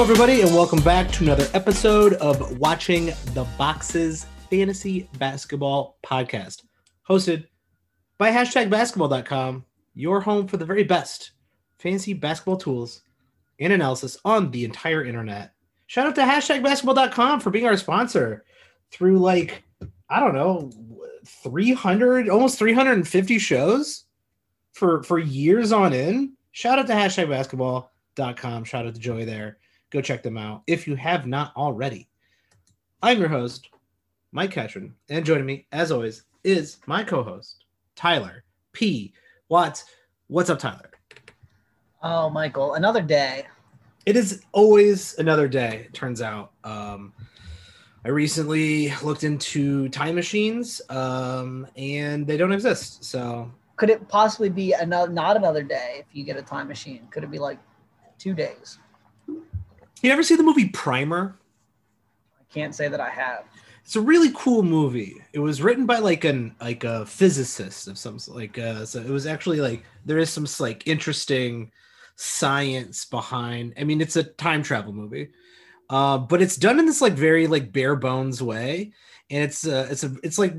Hello, everybody, and welcome back to another episode of Watching the Boxes Fantasy Basketball Podcast, hosted by hashtag basketball.com, your home for the very best fantasy basketball tools and analysis on the entire internet. Shout out to hashtag basketball.com for being our sponsor through like, I don't know, 300, almost 350 shows for for years on end. Shout out to hashtag basketball.com. Shout out to Joey there. Go check them out if you have not already. I'm your host, Mike Ketron, and joining me, as always, is my co-host, Tyler P. Watts. What's up, Tyler? Oh, Michael, another day. It is always another day, it turns out. Um, I recently looked into time machines, um, and they don't exist. So Could it possibly be another, not another day if you get a time machine? Could it be like two days? You ever see the movie Primer? I can't say that I have. It's a really cool movie. It was written by like an like a physicist of some like uh so it was actually like there is some like interesting science behind. I mean, it's a time travel movie. Uh, but it's done in this like very like bare bones way and it's uh it's a it's like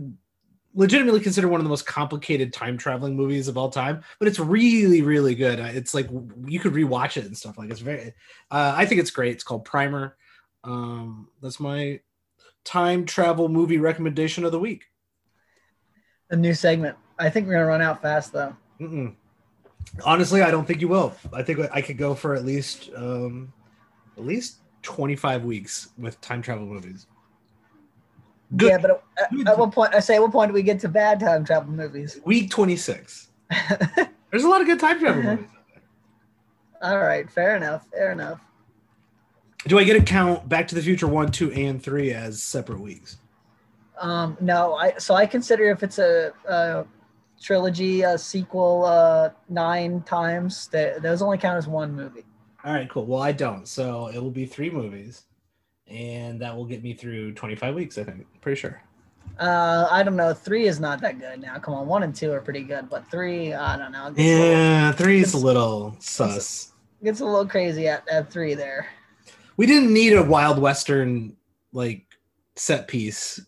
legitimately considered one of the most complicated time traveling movies of all time but it's really really good Uh, it's like you could rewatch it and stuff like it's very uh, i think it's great it's called primer um that's my time travel movie recommendation of the week A new segment. I think we're gonna run out fast though. Mm-mm. honestly i don't think you will i think i could go for at least um at least 25 weeks with time travel movies Good. Yeah, but at, at what point? I say, at what point do we get to bad time travel movies? week 26 there's a lot of good time travel movies All right, fair enough. Fair enough. do i get to count back to the future 1 2 and 3 as separate weeks Um, no, I so I consider if it's a, a trilogy, a sequel, uh, nine times, that those only count as one movie. all right cool well i don't so it will be three movies and that will get me through 25 weeks i think pretty sure Uh, I don't know. Three is not that good now. Come on, one and two are pretty good, but three, I don't know. A, little, yeah three is a little sus gets a little crazy at, at three there. we didn't need a wild western like set piece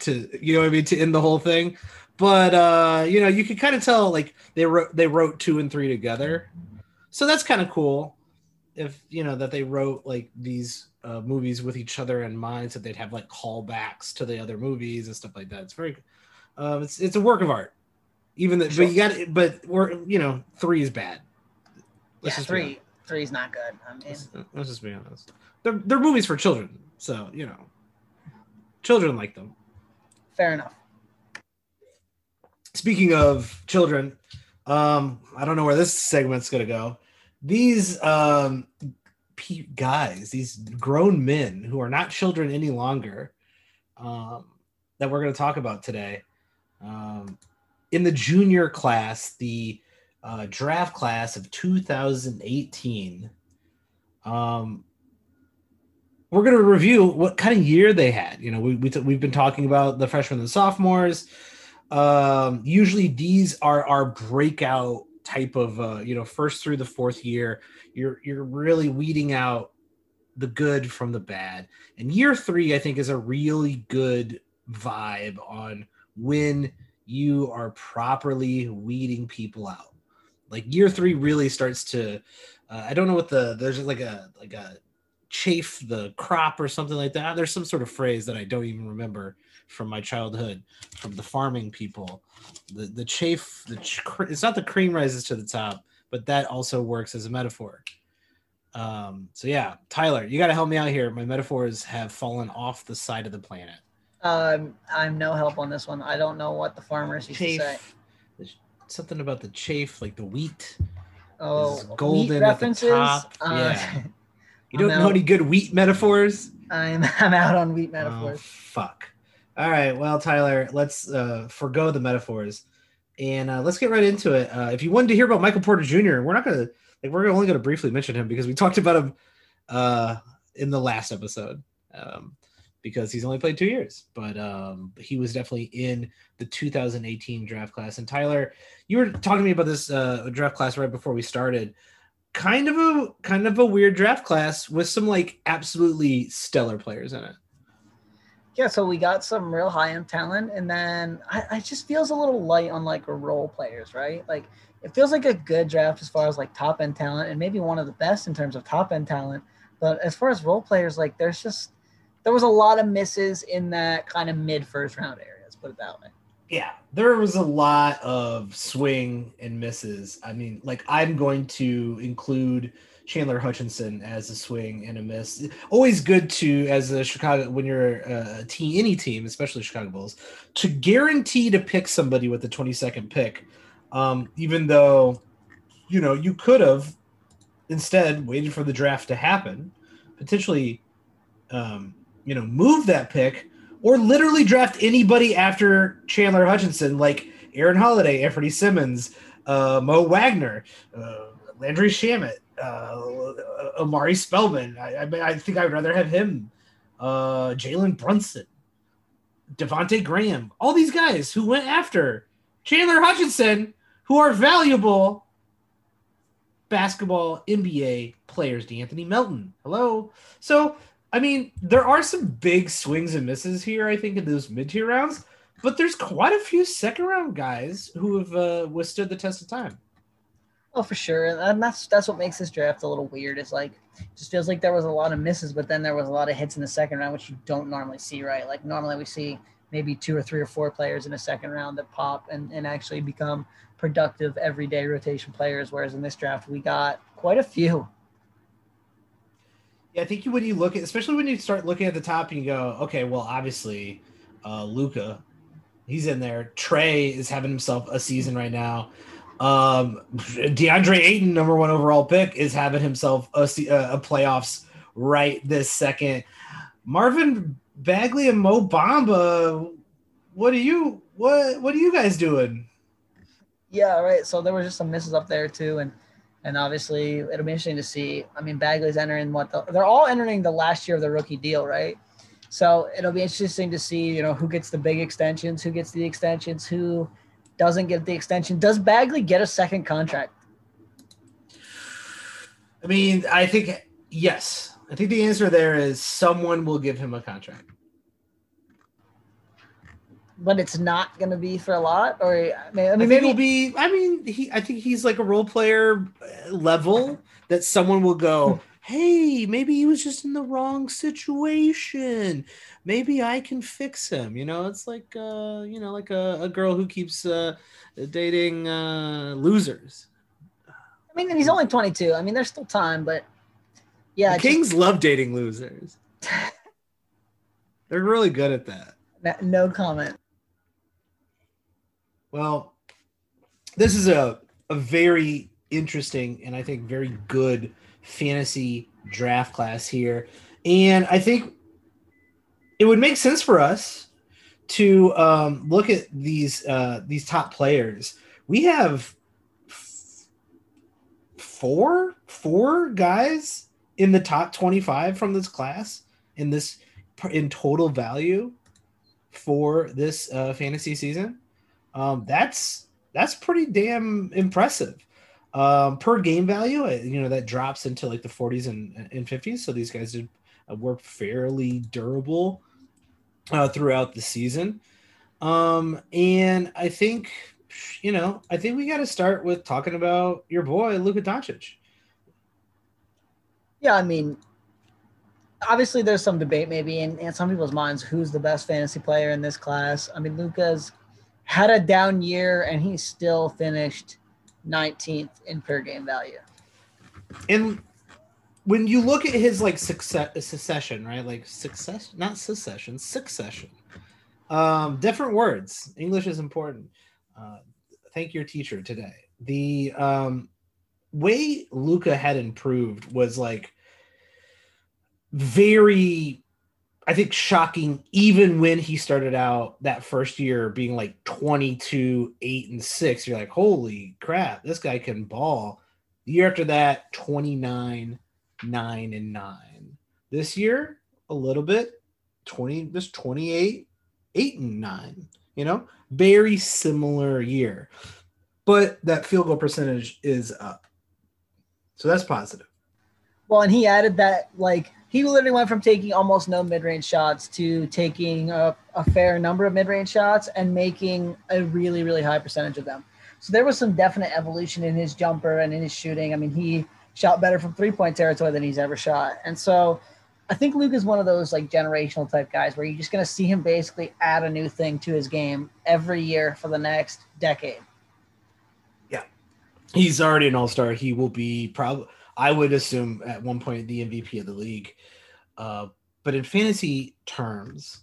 to you know what I mean to end the whole thing. But uh, you know, you could kind of tell like they wrote they wrote two and three together. So that's kind of cool. If you know that they wrote like these uh, movies with each other in mind, so they'd have like callbacks to the other movies and stuff like that. It's very, um, it's it's a work of art. Even that, Sure. but you got it. But we're you know three is bad. Yeah, just be three. Three's not good. I mean, Let's, let's just be honest. They're, they're movies for children, so you know, children like them. fair enough. Speaking of children, um, I don't know where this segment's gonna go. These um, guys, these grown men who are not children any longer, um, that we're gonna talk about today, um, in the junior class, the uh, draft class of 2018. Um, we're going to review what kind of year they had. You know, we, we t- we've been talking about the freshmen and sophomores. Um, usually these are our breakout type of, uh, you know, first through the fourth year. You're you're really weeding out the good from the bad. And year three, I think, is a really good vibe on when you are properly weeding people out. Like year three really starts to, uh, I don't know what the there's like a like a chafe the crop or something like that. There's some sort of phrase that I don't even remember from my childhood from the farming people. The the chafe the ch- it's not the cream rises to the top, but that also works as a metaphor. Um, so yeah, Tyler, you got to help me out here. My metaphors have fallen off the side of the planet. Um, I'm no help on this one. I don't know what the farmers used to say. There's something about the chafe, like the wheat. Oh, wheat golden at the references. top. Uh, Yeah. You don't know any good wheat metaphors? I'm I'm out on wheat Oh, metaphors. fuck. All right. Well, Tyler, let's uh, forego the metaphors and uh, let's get right into it. Uh, if you wanted to hear about Michael Porter Jr., we're not gonna like we're only gonna briefly mention him because we talked about him uh, in the last episode um, because he's only played two years, but um, he was definitely in the 2018 draft class. And Tyler, you were talking to me about this uh, draft class right before we started. kind of a kind of a weird draft class with some like absolutely stellar players in it. Yeah, so we got some real high end talent, and then I, just feels a little light on like role players, right? Like it feels like a good draft as far as like top end talent, and maybe one of the best in terms of top end talent. But as far as role players, like there's just there was a lot of misses in that kind of mid first round area. Let's put it that way. Yeah, there was a lot of swing and misses. I mean, like I'm going to include Chandler Hutchison as a swing and a miss. Always good to as a Chicago when you're a team, any team, especially Chicago Bulls, to guarantee to pick somebody with the 22nd pick, um, even though you know you could have instead waited for the draft to happen, potentially, um, you know, move that pick or literally draft anybody after Chandler Hutchison, like Aaron Holiday, Anthony Simons, uh, Mo Wagner, uh, Landry Shamet, uh, Omari Spellman. I, I, I, think I would rather have him. Uh, Jalen Brunson, Devonte Graham, all these guys who went after Chandler Hutchison, who are valuable basketball NBA players. De'Anthony Melton, hello. So I mean, there are some big swings and misses here, I think, in those mid tier rounds, but there's quite a few second round guys who have uh, withstood the test of time. Oh, for sure, and that's that's what makes this draft a little weird. Is like, just feels like there was a lot of misses, but then there was a lot of hits in the second round, which you don't normally see, right? Like normally we see maybe two or three or four players in a second round that pop and, and actually become productive everyday rotation players. Whereas in this draft, we got quite a few. Yeah, I think when you look at, especially when you start looking at the top and you go, okay, well, obviously, uh, Luka, he's in there. Trey is having himself a season right now. Um, DeAndre Ayton, number one overall pick, is having himself a, a playoffs right this second. Marvin Bagley and Mo Bamba, what are you what what are you guys doing? Yeah, right. So there were just some misses up there too, and and obviously it'll be interesting to see. I mean, Bagley's entering what the, they're all entering the last year of the rookie deal, right? So it'll be interesting to see, you know, who gets the big extensions, who gets the extensions, who doesn't get the extension. Does Bagley get a second contract? I mean, I think yes. I think the answer there is someone will give him a contract but it's not going to be for a lot or I mean, I mean maybe it'll be I mean he I think he's like a role player level that someone will go hey maybe he was just in the wrong situation. Maybe I can fix him. You know it's like uh you know like a, a girl who keeps uh dating uh losers. I mean he's only 22 I mean there's still time but yeah Kings just... love dating losers. They're really good at that. No comment. Well, this is a, a very interesting and I think very good fantasy draft class here. And I think it would make sense for us to um, look at these uh, these top players. We have f- four four guys in the top 25 from this class in this in total value for this uh, fantasy season um, that's that's pretty damn impressive. Um, per game value, you know, that drops into like the 40s and, and 50s. So these guys did, uh, were fairly durable uh, throughout the season. Um, and I think, you know, I think we got to start with talking about your boy, Luka Doncic. Yeah, I mean, obviously there's some debate maybe in, in some people's minds who's the best fantasy player in this class. I mean, Luka's had a down year and he still finished 19th in per game value. And when you look at his like success succession, right? Like success, not succession, succession. Um, different words. English is important. Uh, thank your teacher today. The um, way Luka had improved was like very I think shocking even when he started out that first year being like 22, 8 and 6. You're like, "Holy crap, this guy can ball." The year after that, 29, 9 and 9. This year, a little bit 20 this 28, 8 and 9, you know? Very similar year. But that field goal percentage is up. So that's positive. Well, and he added that like he literally went from taking almost no mid-range shots to taking a, a fair number of mid-range shots and making a really really high percentage of them. So there was some definite evolution in his jumper and in his shooting. I mean, he shot better from three-point territory than he's ever shot. And so I think Luke is one of those like generational type guys where you're just going to see him basically add a new thing to his game every year for the next decade. Yeah. He's already an all-star. He will be probably I would assume at one point the MVP of the league. Uh, but in fantasy terms,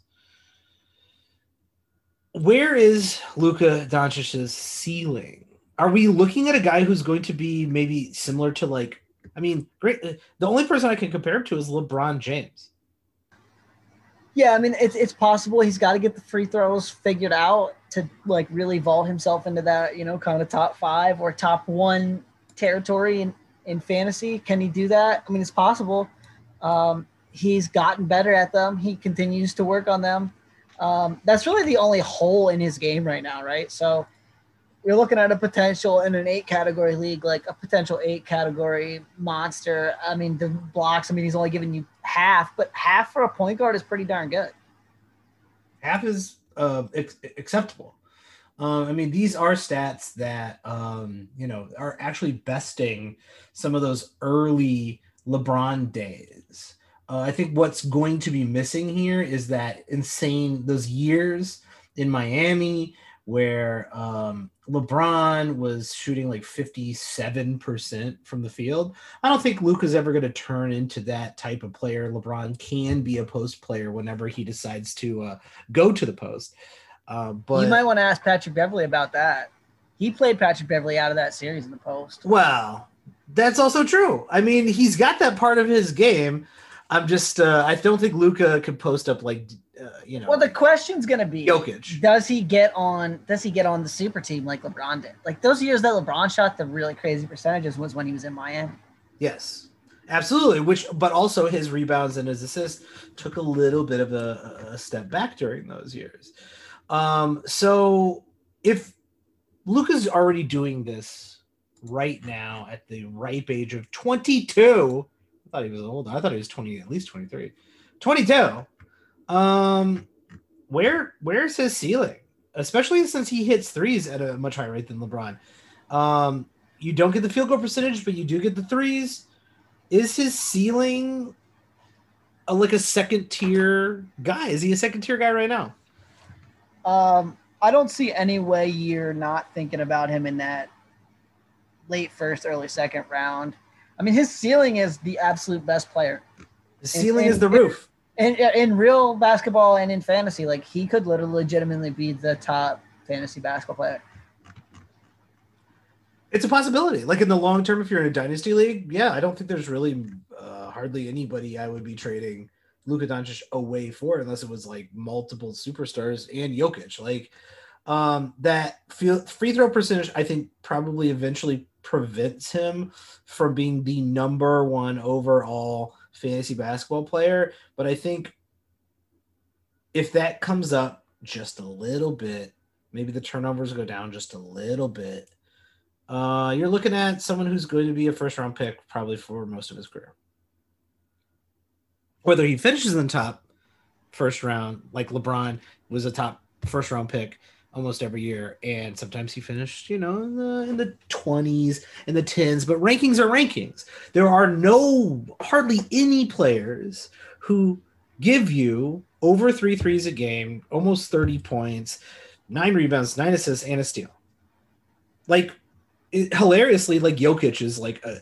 where is Luka Doncic's ceiling? Are we looking at a guy who's going to be maybe similar to like? I mean, great. The only person I can compare him to is LeBron James. Yeah, I mean it's it's possible he's got to get the free throws figured out to like really vault himself into that you know kind of top five or top one territory in in fantasy. Can he do that? I mean, it's possible. Um, he's gotten better at them. He continues to work on them. Um, that's really the only hole in his game right now, right? So you're looking at a potential in an eight category league, like a potential eight category monster. I mean, the blocks, I mean, he's only giving you half, but half for a point guard is pretty darn good. Half is uh, ex- acceptable. Um, I mean, these are stats that um, you know are actually besting some of those early LeBron days. Uh, I think what's going to be missing here is that insane those years in Miami where um, LeBron was shooting like 57% from the field. I don't think Luke is ever going to turn into that type of player. LeBron can be a post player whenever he decides to uh, go to the post. Uh, but you might want to ask Patrick Beverley about that. He played Patrick Beverley out of that series in the post. Well, that's also true. I mean, he's got that part of his game. I'm just, uh, I don't think Luka could post up like, uh, you know. Well, the question's gonna be Jokic. Does he get on? Does he get on the super team like LeBron did? Like those years that LeBron shot the really crazy percentages was when he was in Miami. Yes, absolutely. Which, but also his rebounds and his assists took a little bit of a, a step back during those years. Um, so if Luka's already doing this right now at the ripe age of 22, I thought he was old. I thought he was 20, at least 23. 22. Um, where where's his ceiling? Especially since he hits threes at a much higher rate than LeBron. Um, you don't get the field goal percentage, but you do get the threes. Is his ceiling a, like a second tier guy? Is he a second tier guy right now? Um, I don't see any way you're not thinking about him in that late first, early second round. I mean, his ceiling is the absolute best player. The ceiling is the roof. In, in, in real basketball and in fantasy, like he could literally legitimately be the top fantasy basketball player. It's a possibility. Like in the long term, if you're in a dynasty league, yeah, I don't think there's really uh, hardly anybody I would be trading Luka Doncic away for unless it was like multiple superstars and Jokic. Like um, that free throw percentage, I think probably eventually prevents him from being the number one overall fantasy basketball player. But I think if that comes up just a little bit, maybe the turnovers go down just a little bit. Uh, you're looking at someone who's going to be a first round pick probably for most of his career whether he finishes in the top first round, like LeBron was a top first round pick almost every year, and sometimes he finished, you know, in the in the twenties and the tens. But rankings are rankings. There are no hardly any players who give you over three threes a game, almost thirty points, nine rebounds, nine assists, and a steal. Like it, hilariously, like Jokic is like a,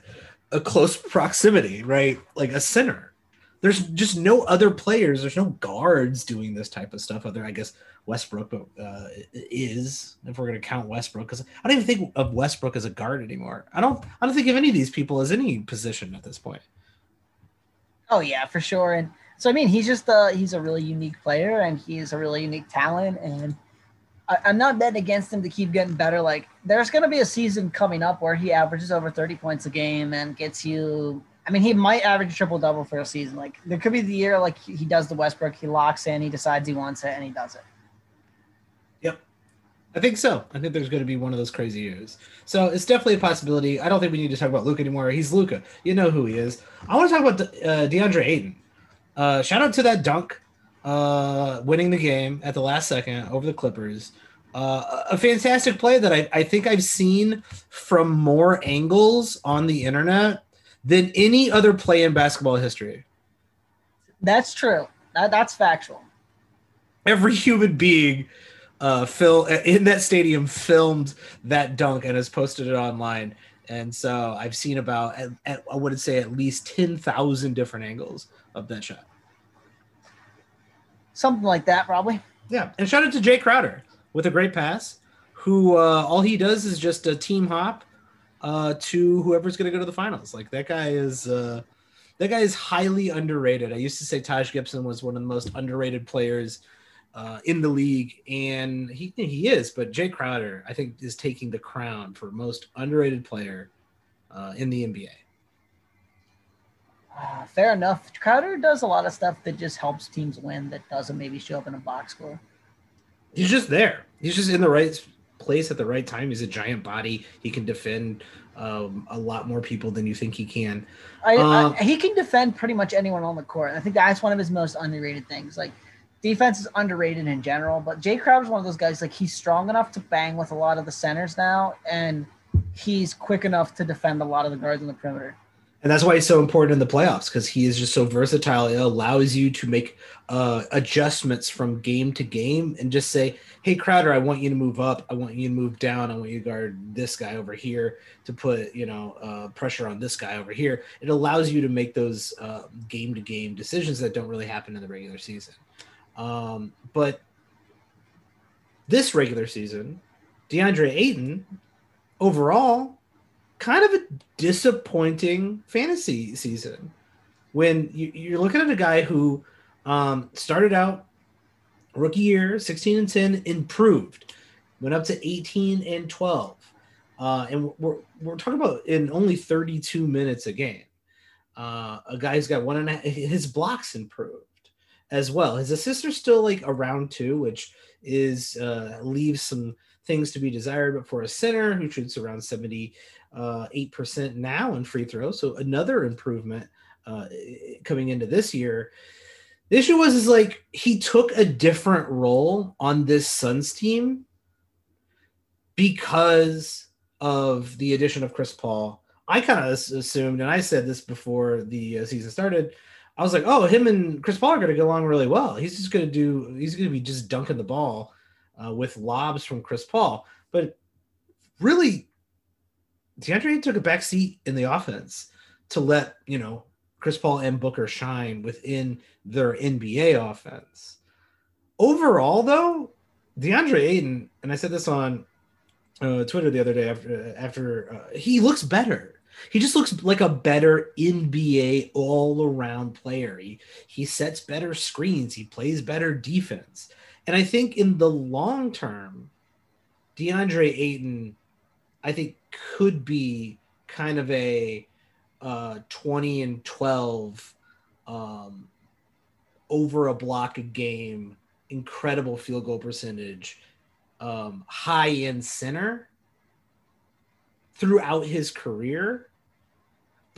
a close proximity, right? Like a center there's just no other players. There's no guards doing this type of stuff. Other, I guess Westbrook uh, is, if we're going to count Westbrook, because I don't even think of Westbrook as a guard anymore. I don't. I don't think of any of these people as any position at this point. Oh yeah, for sure. And so I mean, he's just a he's a really unique player, and he's a really unique talent. And I, I'm not betting against him to keep getting better. Like there's going to be a season coming up where he averages over 30 points a game and gets you I mean, he might average a triple double for a season. Like there could be the year like he does the Westbrook, he locks in, he decides he wants it, and he does it. Yep. I think so. I think there's going to be one of those crazy years. So it's definitely a possibility. I don't think we need to talk about Luka anymore. He's Luka. You know who he is. I want to talk about uh, DeAndre Ayton. Uh, shout out to that dunk, uh, winning the game at the last second over the Clippers. Uh, a fantastic play that I, I think I've seen from more angles on the internet than any other play in basketball history. That's true. That, that's factual. Every human being uh, in that stadium filmed that dunk and has posted it online. And so I've seen about, at, at, I would say, at least 10,000 different angles of that shot. Something like that, probably. Yeah. And shout out to Jae Crowder with a great pass, who uh, all he does is just a team hop uh, to whoever's going to go to the finals. Like that guy is. Uh, that guy is highly underrated. I used to say Taj Gibson was one of the most underrated players uh, in the league, and he he is. But Jae Crowder, I think, is taking the crown for most underrated player uh, in the NBA. Uh, fair enough. Crowder does a lot of stuff that just helps teams win that doesn't maybe show up in a box score. He's just there. He's just in the right place at the right time. He's a giant body. He can defend um, a lot more people than you think he can. I, um, I, he can defend pretty much anyone on the court. I think that's one of his most underrated things. Like defense is underrated in general, but Jae Crowder's one of those guys like he's strong enough to bang with a lot of the centers now, and he's quick enough to defend a lot of the guards on the perimeter. And that's why he's so important in the playoffs because he is just so versatile. It allows you to make uh, adjustments from game to game and just say, "Hey, Crowder, I want you to move up. I want you to move down. I want you to guard this guy over here to put you know uh, pressure on this guy over here." It allows you to make those game to game decisions that don't really happen in the regular season. Um, but this regular season, DeAndre Ayton overall kind of a disappointing fantasy season when you, are looking at a guy who um, started out rookie year 16 and 10 improved went up to 18 and 12 uh, and we're, we're talking about in only 32 minutes a game uh, a guy's got one and a his blocks improved as well. His assists are still like around two, which is uh, leaves some things to be desired. But for a center who shoots around seventy uh, eight percent now in free throw, so another improvement uh, coming into this year. The issue was is like he took a different role on this Suns team because of the addition of Chris Paul. I kind of assumed, and I said this before the uh, season started, I was like, oh, him and Chris Paul are going to get along really well. He's just going to do, he's going to be just dunking the ball uh, with lobs from Chris Paul. But really, DeAndre took a back seat in the offense to let, you know, Chris Paul and Booker shine within their NBA offense. Overall, though, DeAndre Ayton, and I said this on uh, Twitter the other day after, after uh, he looks better he just looks like a better NBA all around player. He, he sets better screens, he plays better defense. And I think in the long term, DeAndre Ayton, I think, could be kind of a uh, 20 and 12 um, over a block a game, incredible field goal percentage, um, high end center throughout his career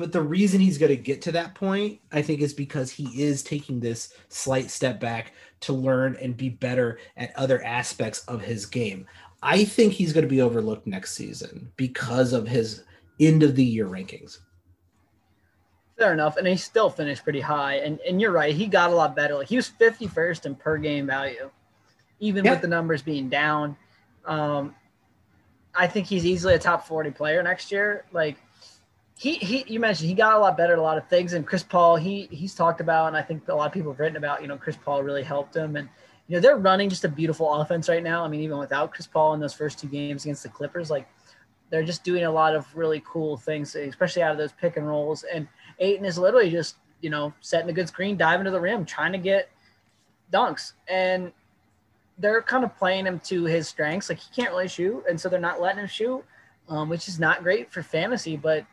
but the reason he's going to get to that point, I think, is because he is taking this slight step back to learn and be better at other aspects of his game. I think he's going to be overlooked next season because of his end of the year rankings. Fair enough. And he still finished pretty high. And and you're right, he got a lot better. Like he was 51st in per game value, even yeah. with the numbers being down. Um, I think he's easily a top 40 player next year. Like he, he you mentioned he got a lot better at a lot of things and Chris Paul he he's talked about and I think a lot of people have written about you know Chris Paul really helped him. And you know they're running just a beautiful offense right now. I mean even without Chris Paul in those first two games against the Clippers like they're just doing a lot of really cool things especially out of those pick and rolls. And Ayton is literally just you know setting a good screen diving to the rim trying to get dunks. And they're kind of playing him to his strengths. Like he can't really shoot and so they're not letting him shoot um, which is not great for fantasy but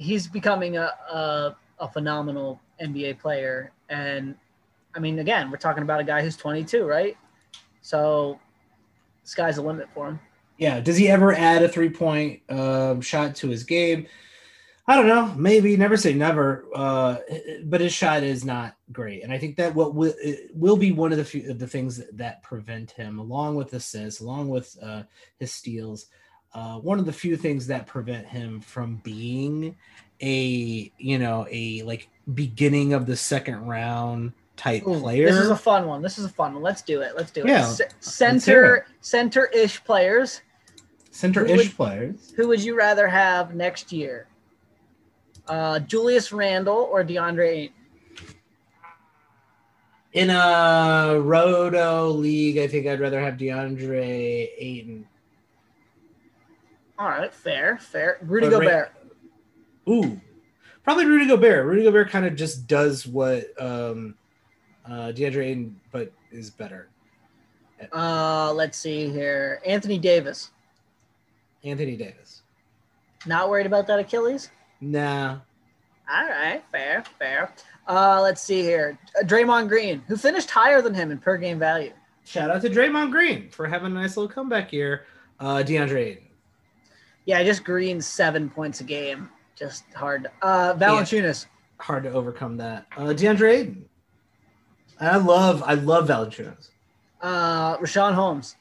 he's becoming a, a, a phenomenal NBA player. And I mean, again, we're talking about a guy who's 22, right? So sky's the limit for him. Yeah. Does he ever add a three point um, shot to his game? I don't know. Maybe never say never. Uh, but his shot is not great, and I think that what will, will be one of the few, the things that, that prevent him, along with assists, along with uh, his steals, uh, one of the few things that prevent him from being a you know a like beginning of the second round type Ooh, player. This is a fun one. This is a fun one. Let's do it. Let's do it. Yeah, C- let's center center ish players. Center ish players. Who would you rather have next year? Uh, Julius Randle or DeAndre Ayton? In a Roto league, I think I'd rather have DeAndre Ayton. All right, fair, fair. Rudy But Ra- Gobert. Ooh, probably Rudy Gobert. Rudy Gobert kind of just does what um, uh, DeAndre Ayton, but is better. Uh, let's see here. Anthony Davis. Anthony Davis. Not worried about that Achilles. Nah. All right, fair, fair. Uh, let's see here. Uh, Draymond Green, who finished higher than him in per game value. Shout out to Draymond Green for having a nice little comeback here. Uh, DeAndre Ayton. Yeah, just Green seven points a game. Just hard. Uh, Valanciunas. Hard to overcome that. Uh, DeAndre Ayton. I love, I love Valanciunas. Uh, Richaun Holmes.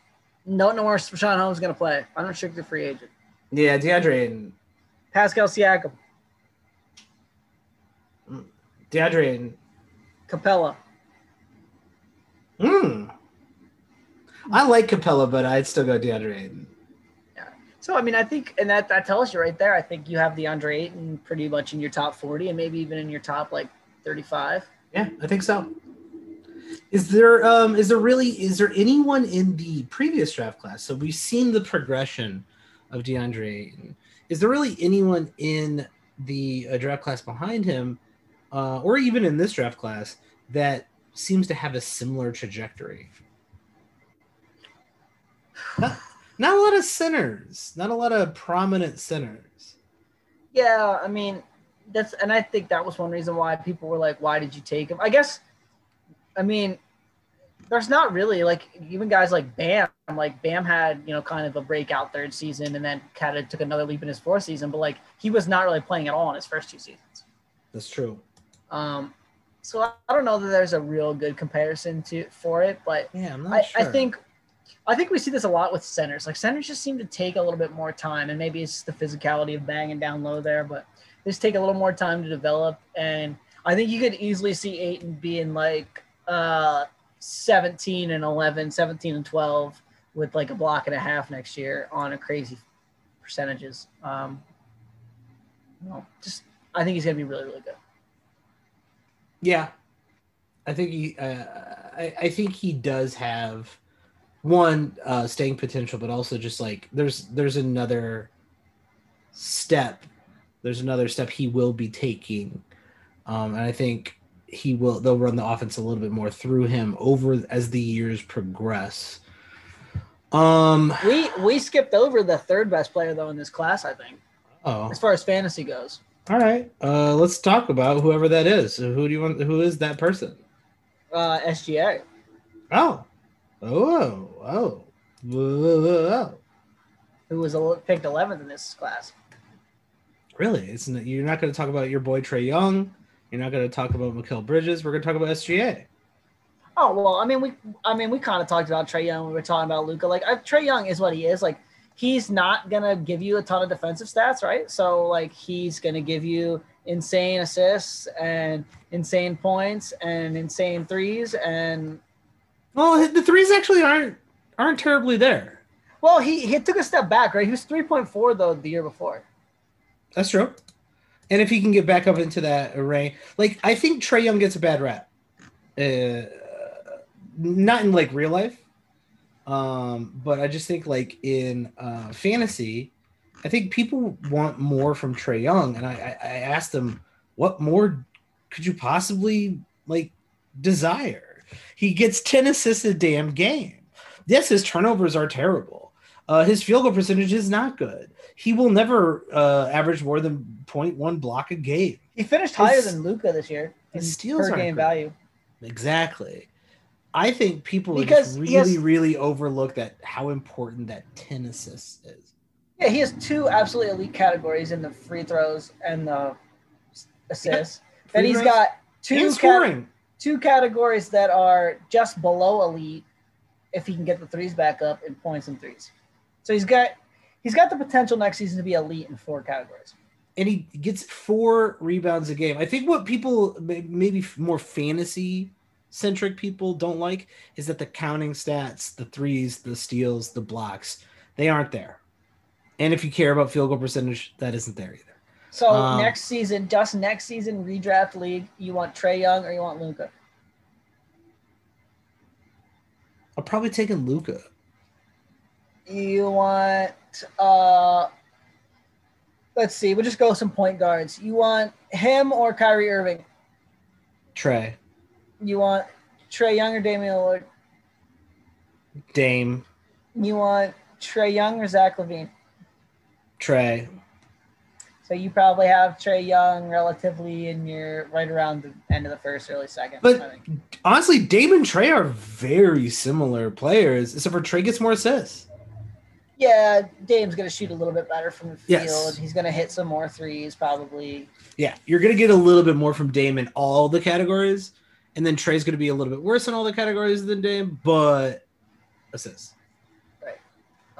No, no more Richaun Holmes gonna play. Unrestricted free agent. Yeah, DeAndre Ayton. Pascal Siakam. DeAndre Ayton. Capela. Hmm. I like Capela, but I'd still go DeAndre Ayton. So I mean, I think, and that that tells you right there. I think you have DeAndre Ayton pretty much in your top forty, and maybe even in your top like thirty-five. Yeah, I think so. Is there um is there really is there anyone in the previous draft class? So we've seen the progression of DeAndre Ayton. Is there really anyone in the uh, draft class behind him, uh, or even in this draft class that seems to have a similar trajectory? Not, not a lot of centers, not a lot of prominent centers. Yeah, I mean, that's and I think that was one reason why people were like, "Why did you take him?" I guess, I mean, there's not really like even guys like Bam. Like Bam had you know kind of a breakout third season, and then kind of took another leap in his fourth season. But like he was not really playing at all in his first two seasons. That's true. Um, so I, I don't know that there's a real good comparison to for it, but Yeah, I'm not I, sure. I think I think we see this a lot with centers. Like centers just seem to take a little bit more time, and maybe it's the physicality of banging down low there, but they just take a little more time to develop. And I think you could easily see Ayton being like uh, 17 and 11, 17 and 12 with like a block and a half next year on a crazy percentages. Um, you just I think he's gonna be really, really good. Yeah, I think he. Uh, I, I think he does have one uh, staying potential, but also just like there's there's another step. There's another step he will be taking, um, and I think he will. They'll run the offense a little bit more through him over as the years progress. Um. We we skipped over the third best player though in this class, I think, Oh. as far as fantasy goes. All right. Uh, let's talk about whoever that is. Who do you want? Who is that person? Uh, SGA. Oh. Oh. Oh. Whoa, who was picked 11th in this class. Really? It's you're not going to talk about your boy Trey Young. You're not going to talk about Mikal Bridges. We're going to talk about SGA. Oh well, I mean we, I mean we kind of talked about Trey Young. when We were talking about Luka. Like Trey Young is what he is. Like he's not gonna give you a ton of defensive stats, right? So like he's gonna give you insane assists and insane points and insane threes and Well, the threes actually aren't aren't terribly there. well he he took a step back, right? He was 3.4 though the year before. That's true. And if he can get back up into that array, like I think Trey Young gets a bad rap. Uh, not in like real life, um, but I just think like in uh, fantasy, I think people want more from Trey Young, and I, I, I asked him, what more could you possibly like desire? He gets ten assists a damn game. Yes, his turnovers are terrible. Uh, his field goal percentage is not good. He will never uh, average more than 0.1 block a game. He finished higher His- than Luka this year his steals per game great. value. Exactly. I think people Because he has- really, really overlook that how important that ten assists is. Yeah, he has two absolutely elite categories in the free throws and the assists. then Free he's got and two cat- scoring. Two categories that are just below elite if he can get the threes back up in points and threes. So he's got he's got the potential next season to be elite in four categories. and he gets four rebounds a game. I think what people maybe more fantasy centric people don't like is that the counting stats, the threes, the steals, the blocks, they aren't there. And if you care about field goal percentage, that isn't there either. So Um, next season, just next season, redraft league, you want Trey Young or you want Luka? I'll probably take in Luka. You want uh let's see, we'll just go some point guards. You want him or Kyrie Irving? Trey, You want Trey Young or Damian Lillard? Dame, You want Trey Young or Zach LaVine? Trey. So you probably have Trey Young relatively in your right around the end of the first, early second. But- I think. Honestly, Dame and Trey are very similar players, except for Trey gets more assists. yeah, Dame's gonna shoot a little bit better from the field. Yes. He's gonna hit some more threes, probably. Yeah, you're gonna get a little bit more from Dame in all the categories, and then Trey's gonna be a little bit worse in all the categories than Dame, but assists. Right.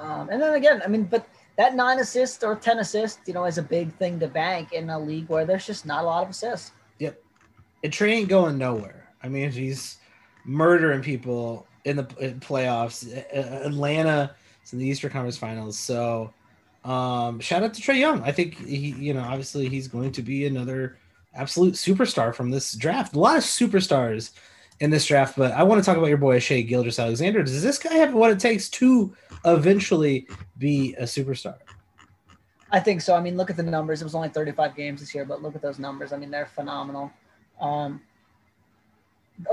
Um, and then again, I mean, but that nine assists or ten assists, you know, is a big thing to bank in a league where there's just not a lot of assists. Yep. And Trey ain't going nowhere. I mean, he's murdering people in the playoffs. Atlanta is in the Eastern Conference Finals, so um, shout out to Trey Young. I think he, you know, obviously he's going to be another absolute superstar from this draft. A lot of superstars in this draft, but I want to talk about your boy Shai Gilgeous-Alexander. Does this guy have what it takes to eventually be a superstar? I think so. I mean, look at the numbers. It was only 35 games this year, but look at those numbers. I mean, they're phenomenal. Um,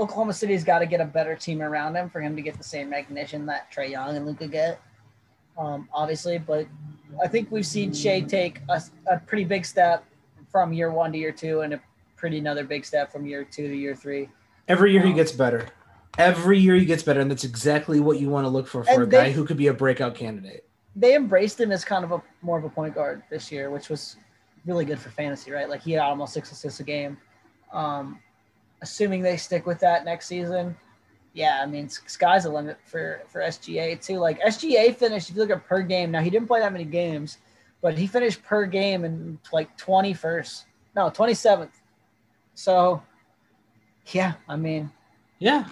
Oklahoma City's got to get a better team around him for him to get the same recognition that Trey Young and Luka get, um, obviously. But I think we've seen Shai take a, a pretty big step from year one to year two, and a pretty another big step from year two to year three. Every year he gets better. Every year he gets better, and that's exactly what you want to look for for And a guy who could be a breakout candidate. They embraced him as kind of a more of a point guard this year, which was really good for fantasy, right? Like he had almost six assists a game. Um, assuming they stick with that next season, yeah, I mean, sky's the limit for for SGA too. Like SGA finished, if you look at per game, now he didn't play that many games, but he finished per game in like 21st, no, 27th. So, yeah, I mean, Yeah,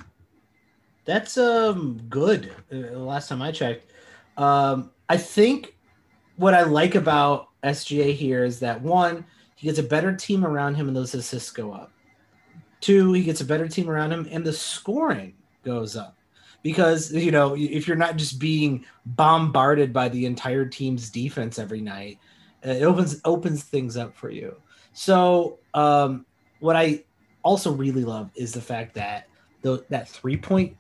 that's um good. Uh, last time I checked, um, I think what I like about SGA here is that one, he gets a better team around him, and those assists go up. Two, he gets a better team around him, and the scoring goes up because you know if you're not just being bombarded by the entire team's defense every night, uh, it opens opens things up for you. So, um, what I also really love is the fact that the that three point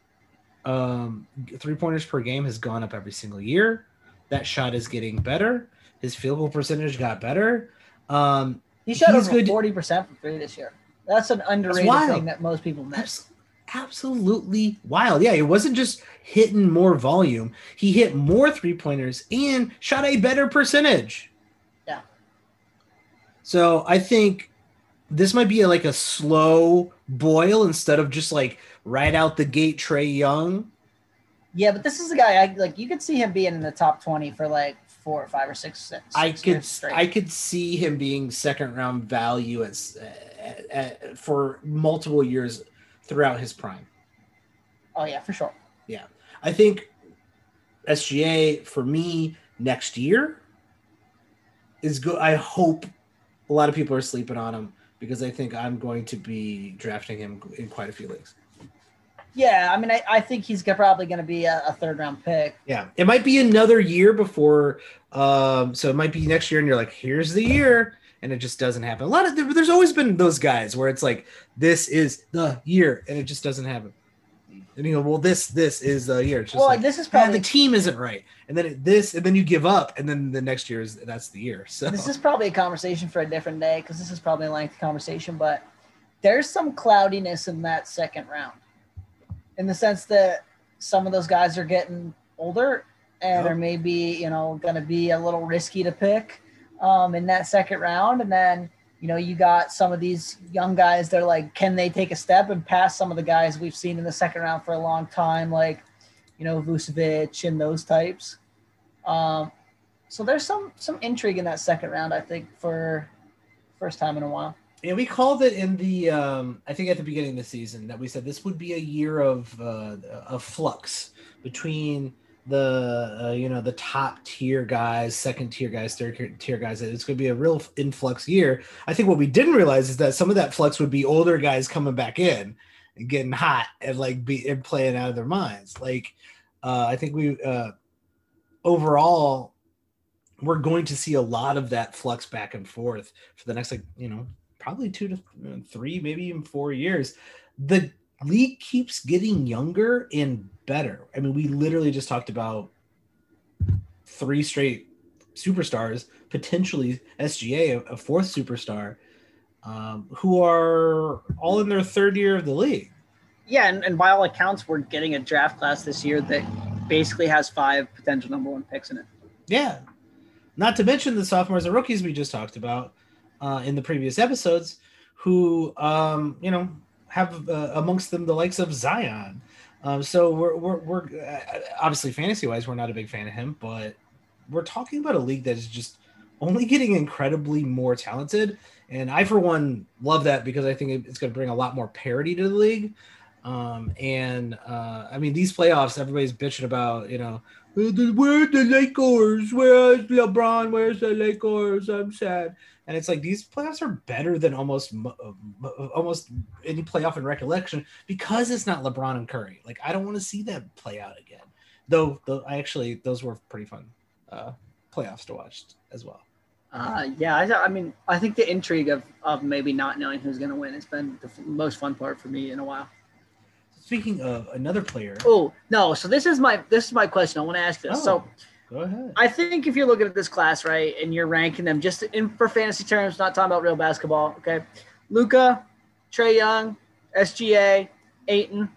um three pointers per game has gone up every single year. That shot is getting better. His field goal percentage got better. Um he shot over good- 40% from three this year. That's an underrated wild. thing that most people miss. abs- absolutely wild. Yeah, it wasn't just hitting more volume. He hit more three pointers and shot a better percentage. Yeah. So I think this might be like a slow boil instead of just like right out the gate Trey Young. Yeah, but this is a guy I like. You could see him being in the top twenty for like four or five or six. six I could straight. I could see him being second round value as uh, uh, for multiple years throughout his prime. oh yeah, for sure. Yeah, I think SGA for me next year is good. I hope a lot of people are sleeping on him because I think I'm going to be drafting him in quite a few leagues. Yeah, I mean, I, I think he's probably going to be a, a third round pick. Yeah, it might be another year before. Um, so it might be next year, and you're like, "Here's the year," and it just doesn't happen. A lot of there's always been those guys where it's like, "This is the year," and it just doesn't happen. And you go, "Well, this this is the year." It's just Well, like, this is "Ah, probably the team isn't right, and then it, this, and then you give up, and then the next year is that's the year. So this is probably a conversation for a different day because this is probably a lengthy conversation. But there's some cloudiness in that second round. in the sense that some of those guys are getting older and Yep. are maybe you know going to be a little risky to pick um, in that second round, and then you know you got some of these young guys that are like, can they take a step and pass some of the guys we've seen in the second round for a long time, like you know Vucevic and those types. Um, so there's some some intrigue in that second round, I think, for first time in a while. Yeah, we called it in the um, I think at the beginning of the season that we said this would be a year of uh, of flux between the uh, you know the top tier guys, second tier guys, third tier guys. It's going to be a real influx year. I think what we didn't realize is that some of that flux would be older guys coming back in and getting hot and like be and playing out of their minds. Like uh, I think we uh, overall we're going to see a lot of that flux back and forth for the next like you know probably two to uh, three maybe even four years the league keeps getting younger and better i mean we literally just talked about three straight superstars potentially sga a, fourth superstar um, who are all in their third year of the league Yeah, and, and by all accounts, we're getting a draft class this year that basically has five potential number one picks in it. Yeah. Not to mention the sophomores and rookies we just talked about uh, in the previous episodes, who um, you know have uh, amongst them the likes of Zion. Um, so we're we're, we're uh, obviously fantasy wise, we're not a big fan of him, but we're talking about a league that is just only getting incredibly more talented. And I, for one, love that because I think it's going to bring a lot more parity to the league. Um, and uh, I mean, these playoffs, everybody's bitching about, you know, "Where the- where's the Lakers? Where's LeBron? Where's the Lakers? I'm sad. And it's like these playoffs are better than almost mo- mo- almost any playoff in recollection because it's not LeBron and Curry. Like I don't want to see that play out again. Though, though I actually those were pretty fun uh, playoffs to watch as well. Uh, yeah, I, I mean, I think the intrigue of, of maybe not knowing who's going to win has been the f- most fun part for me in a while. Speaking of another player, Oh no! So this is my this is my question. I want to ask this. Oh. So go ahead. I think if you're looking at this class right and you're ranking them just in for fantasy terms, not talking about real basketball. Okay, Luka, Trae Young, SGA, Ayton.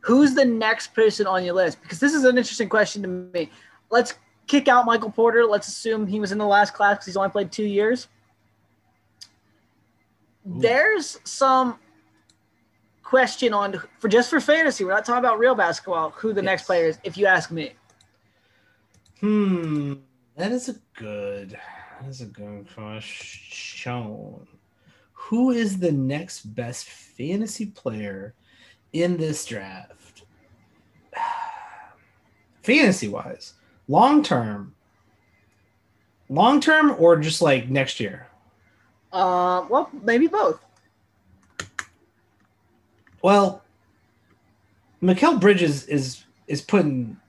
Who's the next person on your list? Because this is an interesting question to me. Let's kick out Michael Porter. Let's assume he was in the last class because he's only played two years. Ooh. There's some question on for just for fantasy. We're not talking about real basketball. Who the next player is? If you ask me. Hmm, that is a good. That is a good question. Who is the next best fantasy player in this draft? Fantasy wise, long term, long term, or just like next year? Uh, well, maybe both. Well, Mikal Bridges is is putting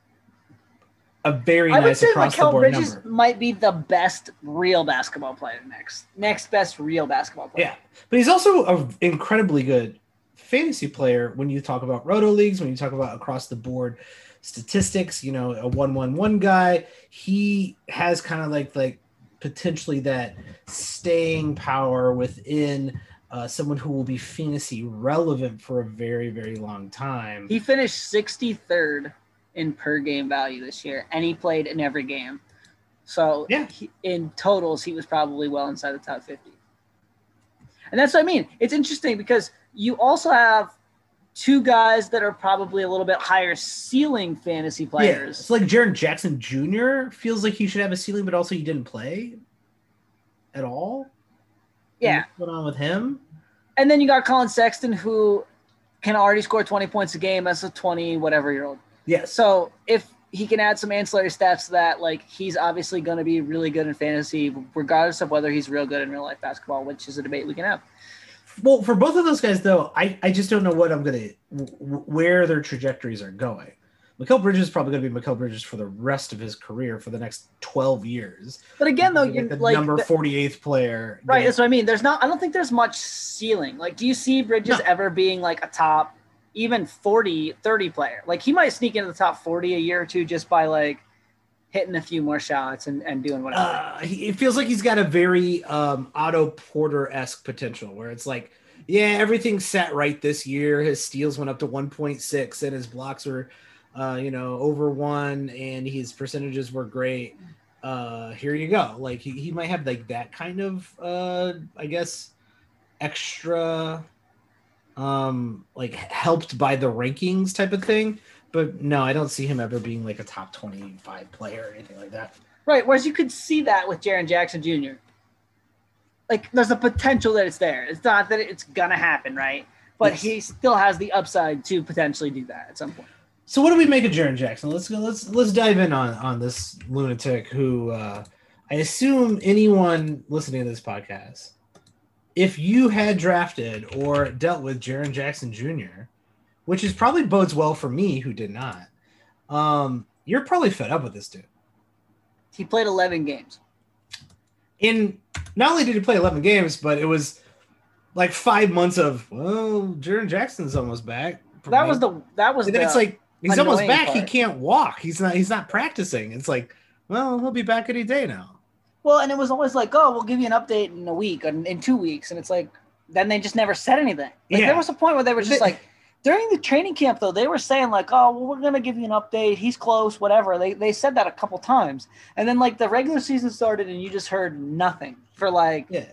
a very I would nice say across the board Bridges number. might be the best real basketball player next. Next best real basketball player. Yeah, but he's also an incredibly good fantasy player when you talk about roto leagues, when you talk about across the board statistics. You know, a one-one-one guy. He has kind of like like potentially that staying power within uh, someone who will be fantasy relevant for a very very long time. He finished 63rd in per game value this year, and he played in every game. So Yeah. he, in totals, he was probably well inside the top 50. And that's what I mean. It's interesting because you also have two guys that are probably a little bit higher ceiling fantasy Yeah, players. it's like Jaren Jackson Jr. feels like he should have a ceiling, but also he didn't play at all. Yeah. What's going on with him? And then you got Collin Sexton, who can already score 20 points a game as a 20 whatever year old. Yes. So if he can add some ancillary stats to that, like he's obviously going to be really good in fantasy, regardless of whether he's real good in real life basketball, which is a debate we can have. Well, for both of those guys, though, I, I just don't know what I'm gonna w- w- where their trajectories are going. Mikal Bridges is probably gonna be Mikal Bridges for the rest of his career for the next 12 years. But again, though, you're the like number the- 48th player. right. That's what I mean. There's not. I don't think there's much ceiling. Like, do you see Bridges No. ever being like a top, even 40, 30 player? Like he might sneak into the top 40 a year or two just by like hitting a few more shots and, and doing whatever. uh, he, it feels like he's got a very um, Otto Porter esque potential, where it's like Yeah, everything's set right this year. His steals went up to 1.6 and his blocks were uh, you know, over one and his percentages were great. Uh here you go. Like he, he might have like that kind of uh I guess extra um like helped by the rankings type of thing. But no, I don't see him ever being like a top 25 player or anything like that. Right. Whereas you could see that with Jaren Jackson Jr. Like there's a potential that it's there. It's not that it's gonna happen, right? But Yes. he still has the upside to potentially do that at some point. So what do we make of Jaren Jackson? Let's go. Let's let's dive in on on this lunatic who uh, I assume anyone listening to this podcast, if you had drafted or dealt with Jaren Jackson Jr., which is probably bodes well for me who did not, um, you're probably fed up with this dude. He played 11 games. In not only did he play 11 games, but it was like five months of well, Jaren Jackson's almost back. That was the that was And the, it's like he's almost back. He can't walk. He's not. He's not practicing. It's like, well, he'll be back any day now. Well, and it was always like, oh, we'll give you an update in a week and in two weeks, and it's like, then they just never said anything. Like Yeah. there was a point where they were just like, during the training camp though, they were saying like, oh, well, we're gonna give you an update. He's close, whatever. They they said that a couple times, and then like the regular season started, and you just heard nothing for like Yeah,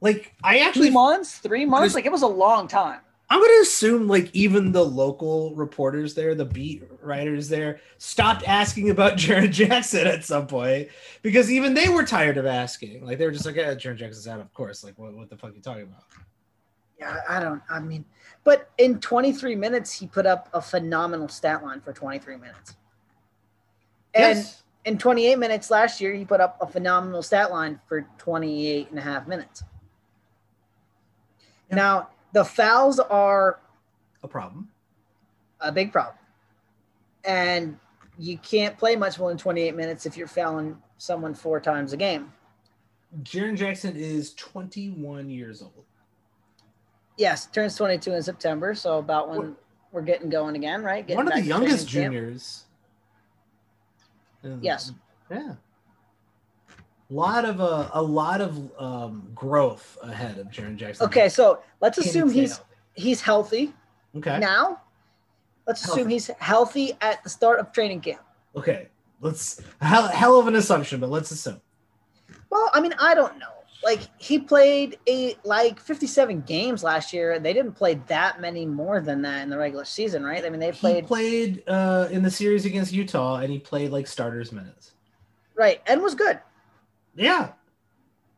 like I actually, months, three months. Like it was a long time. I'm gonna assume like even the local reporters there, the beat writers there, stopped asking about Jaren Jackson at some point because even they were tired of asking. Like they were just like, yeah, Jaren Jackson's out, of course. Like, what, what the fuck are you talking about? Yeah, I don't. I mean, but in 23 minutes, he put up a phenomenal stat line for 23 minutes. And yes. in 28 minutes last year, he put up a phenomenal stat line for 28 and a half minutes. Yeah. Now, the fouls are a problem. a big problem. And you can't play much more than 28 minutes if you're fouling someone four times a game. Jaren Jackson is 21 years old. Yes, turns 22 in September, so about when we're getting going again, right? Getting One of the youngest juniors. Yes. Yeah. Lot of uh, a lot of um, growth ahead of Jaren Jackson. Okay, so let's assume he's healthy? he's healthy okay. now. Let's assume he's healthy at the start of training camp. Okay. Let's hell, hell of an assumption, but let's assume. Well, I mean, I don't know. Like he played a like 57 games last year. They didn't play that many more than that in the regular season, right? I mean, they He played played uh, in the series against Utah, and he played like starters minutes. right and was good. Yeah,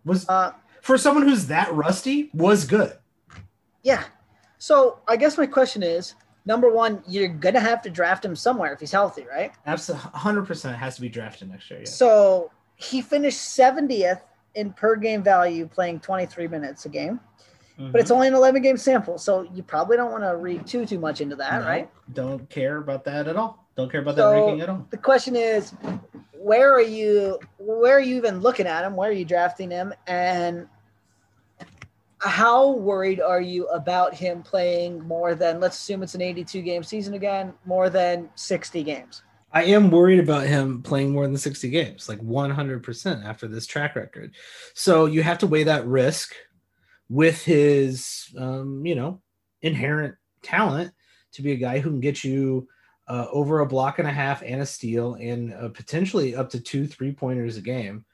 was Uh, for someone who's that rusty was good. yeah. So I guess my question is: number one, you're gonna have to draft him somewhere if he's healthy, right? Absolutely, hundred percent has to be drafted next year. Yeah. So he finished 70th in per game value, playing 23 minutes a game. But it's only an 11 game sample, so you probably don't want to read too too much into that, No, right? Don't care about that at all. Don't care about So- that ranking at all. The question is, where are you? Where are you even looking at him? Where are you drafting him? And how worried are you about him playing more than? Let's assume it's an 82 game season again, more than 60 games. I am worried about him playing more than 60 games, like 100% after this track record. So you have to weigh that risk with his, um, you know, inherent talent to be a guy who can get you uh, over a block and a half and a steal and uh, potentially up to two three pointers a game.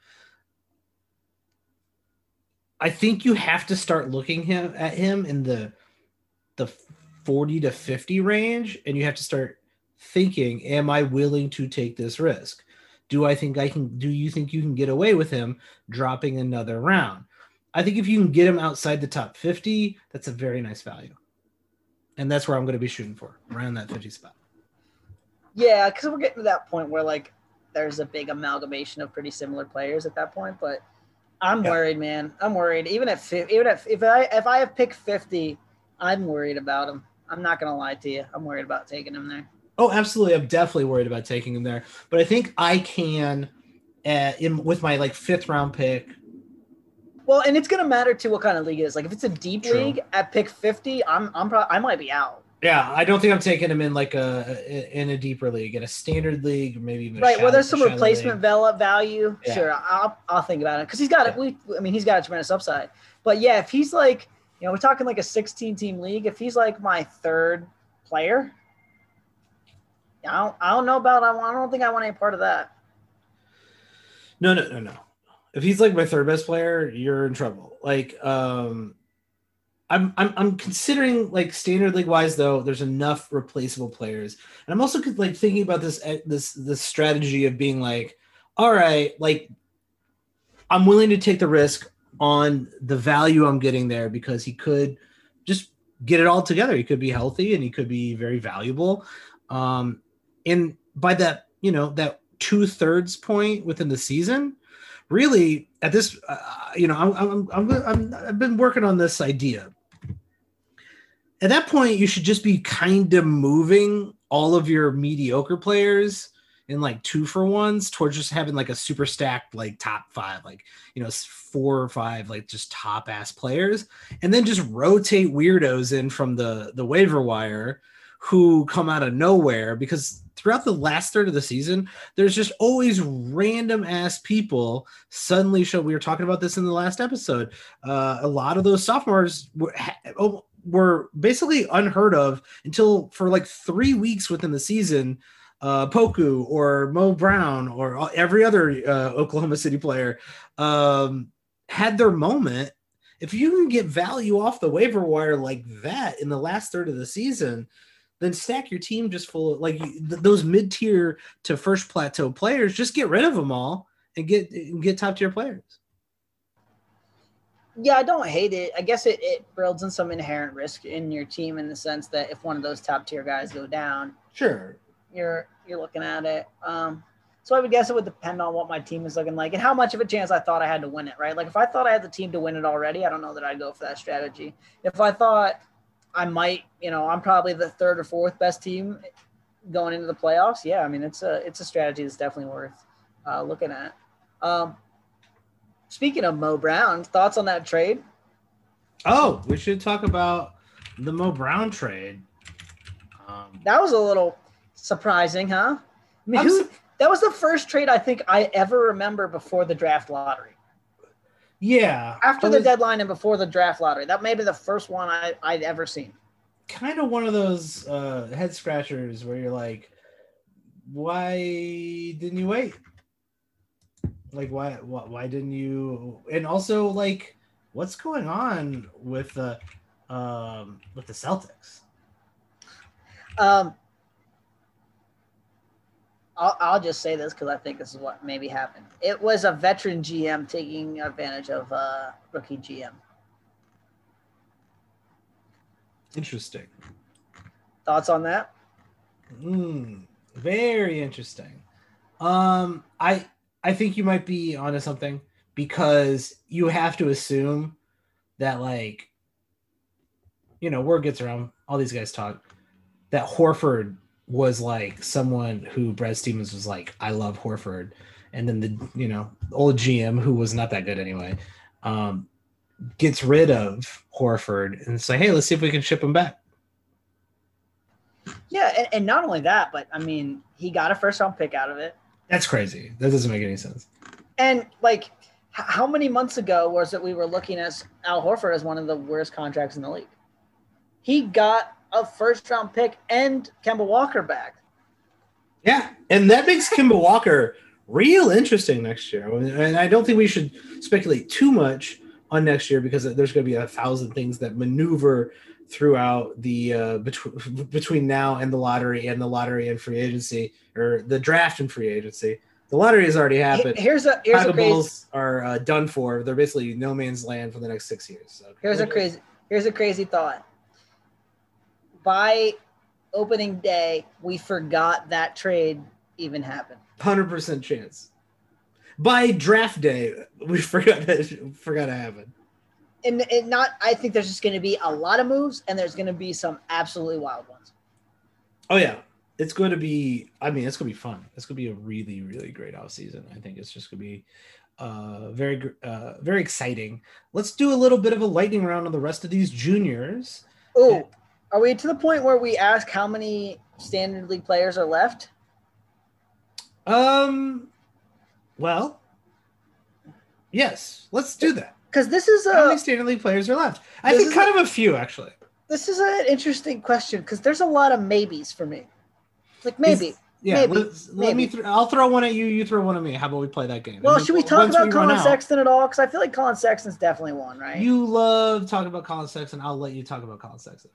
I think you have to start looking him at him in the the 40 to 50 range and you have to start thinking am i willing to take this risk? Do i think i can do you think you can get away with him dropping another round? I think if you can get him outside the top 50 that's a very nice value. And that's where i'm going to be shooting for around that 50 spot Yeah, because we're getting to that point where like there's a big amalgamation of pretty similar players at that point. But I'm Yeah. worried, man. I'm worried. Even at fi- even if if I if I have picked 50, I'm worried about him. I'm not gonna lie to you. I'm worried about taking him there. oh absolutely i'm definitely worried about taking him there but i think i can uh, in with my like fifth round pick Well, and it's gonna matter too what kind of league it is. Like if it's a deep True. league at pick 50, I'm I'm pro- I might be out. Yeah i don't think i'm taking him in like a in a deeper league in a standard league maybe even Right, shallow- there's some replacement league. value. Yeah. Sure, I'll I'll think about it because he's got it. We I mean he's got a tremendous upside. But yeah, if he's like You know, we're talking like a 16 team league. If he's like my third player, I don't, I don't know about. I don't think I want any part of that. No, no, no, no. If he's like my third best player, you're in trouble. Like, um, I'm, I'm I'm considering like standard league wise though. There's enough replaceable players, and I'm also like thinking about this eh, this this strategy of being like, all right, like I'm willing to take the risk on the value I'm getting there because he could just get it all together. He could be healthy and he could be very valuable. Um, and by that, you know, that two thirds point within the season, really at this, uh, you know, I'm, I'm, I'm, I'm, I've been working on this idea at that point you should just be kind of moving all of your mediocre players in like two for ones towards just having like a super stacked like top five like you know four or five like just top ass players and then just rotate weirdos in from the the waiver wire who come out of nowhere because throughout the last third of the season there's just always random ass people. Suddenly show we were talking about this in the last episode uh, a lot of those sophomores were, oh, were basically unheard of until for like three weeks within the season. Uh, Poku or Mo Brown or every other uh, Oklahoma City player um, had their moment. If you can get value off the waiver wire like that in the last third of the season, then stack your team just full of like th- those mid tier to first plateau players. Just get rid of them all and get and get top tier players yeah, I don't hate it. I guess it, it builds in some inherent risk in your team in the sense that if one of those top tier guys go down, sure, you're you're looking at it. Um, so I would guess it would depend on what my team is looking like and how much of a chance I thought I had to win it. Right? Like if I thought I had the team to win it already, I don't know that I'd go for that strategy. If I thought I might, you know, I'm probably the third or fourth best team going into the playoffs. Yeah, I mean it's a it's a strategy that's definitely worth uh, looking at. Um, Speaking of Mo Brown, thoughts on that trade? Oh, we should talk about the Mo Brown trade. Um, that was a little surprising, huh? I mean, who, that was the first trade I think I ever remember before the draft lottery. Yeah. After the deadline and before the draft lottery. That may be the first one I, I'd ever seen. Kind of one of those uh, head scratchers where you're like, why didn't you wait? Like why why, why didn't you and also like what's going on with the um with the Celtics? Um I'll, I'll just say this because I think this is what maybe happened. It was a veteran GM taking advantage of a rookie GM. Interesting. Thoughts on that? Hmm. very interesting. Um, I I think you might be onto something because you have to assume that like you know word gets around all these guys talk that Horford was like someone who Brad Stevens was like I love Horford. And then the you know old GM who was not that good anyway um gets rid of Horford and say hey let's see if we can ship him back. Yeah and, and not only that but I mean he got a first round pick out of it that's crazy. That doesn't make any sense. And like, how many months ago was it we were looking at Al Horford as one of the worst contracts in the league? He got a first round pick and Kemba Walker back. Yeah, and that makes Kemba Walker real interesting next year. And I don't think we should speculate too much on next year because there's going to be a thousand things that maneuver throughout the uh, between between now and the lottery and the lottery and free agency or the draft and free agency. The lottery has already happened. Here's a here's a crazy, Bulls are uh, done for. They're basically no man's land for the next six years. So here's a crazy here's a crazy thought. By opening day, we forgot that trade even happened. Hundred percent chance. By draft day, we forgot that forgot to happen and, and not I think there's just going to be a lot of moves and there's going to be some absolutely wild ones. Oh yeah, it's going to be. I mean, it's going to be fun. It's going to be a really really great off season. I think it's just going to be uh, very uh, very exciting. Let's do a little bit of a lightning round on the rest of these juniors. Oh, are we to the point where we ask how many standard league players are left? Um, well, yes, let's do that. Because this is How a many standard league players are left? I think kind of a few actually. this is an interesting question because there's a lot of maybes for me. Like maybe. Is- Yeah, Maybe, let me. Th- I'll throw one at you. You throw one at me. How about we play that game? well, should we talk about we Collin out- Sexton at all? Because I feel like Collin Sexton's definitely one, right? You love talking about Collin Sexton. I'll let you talk about Collin Sexton.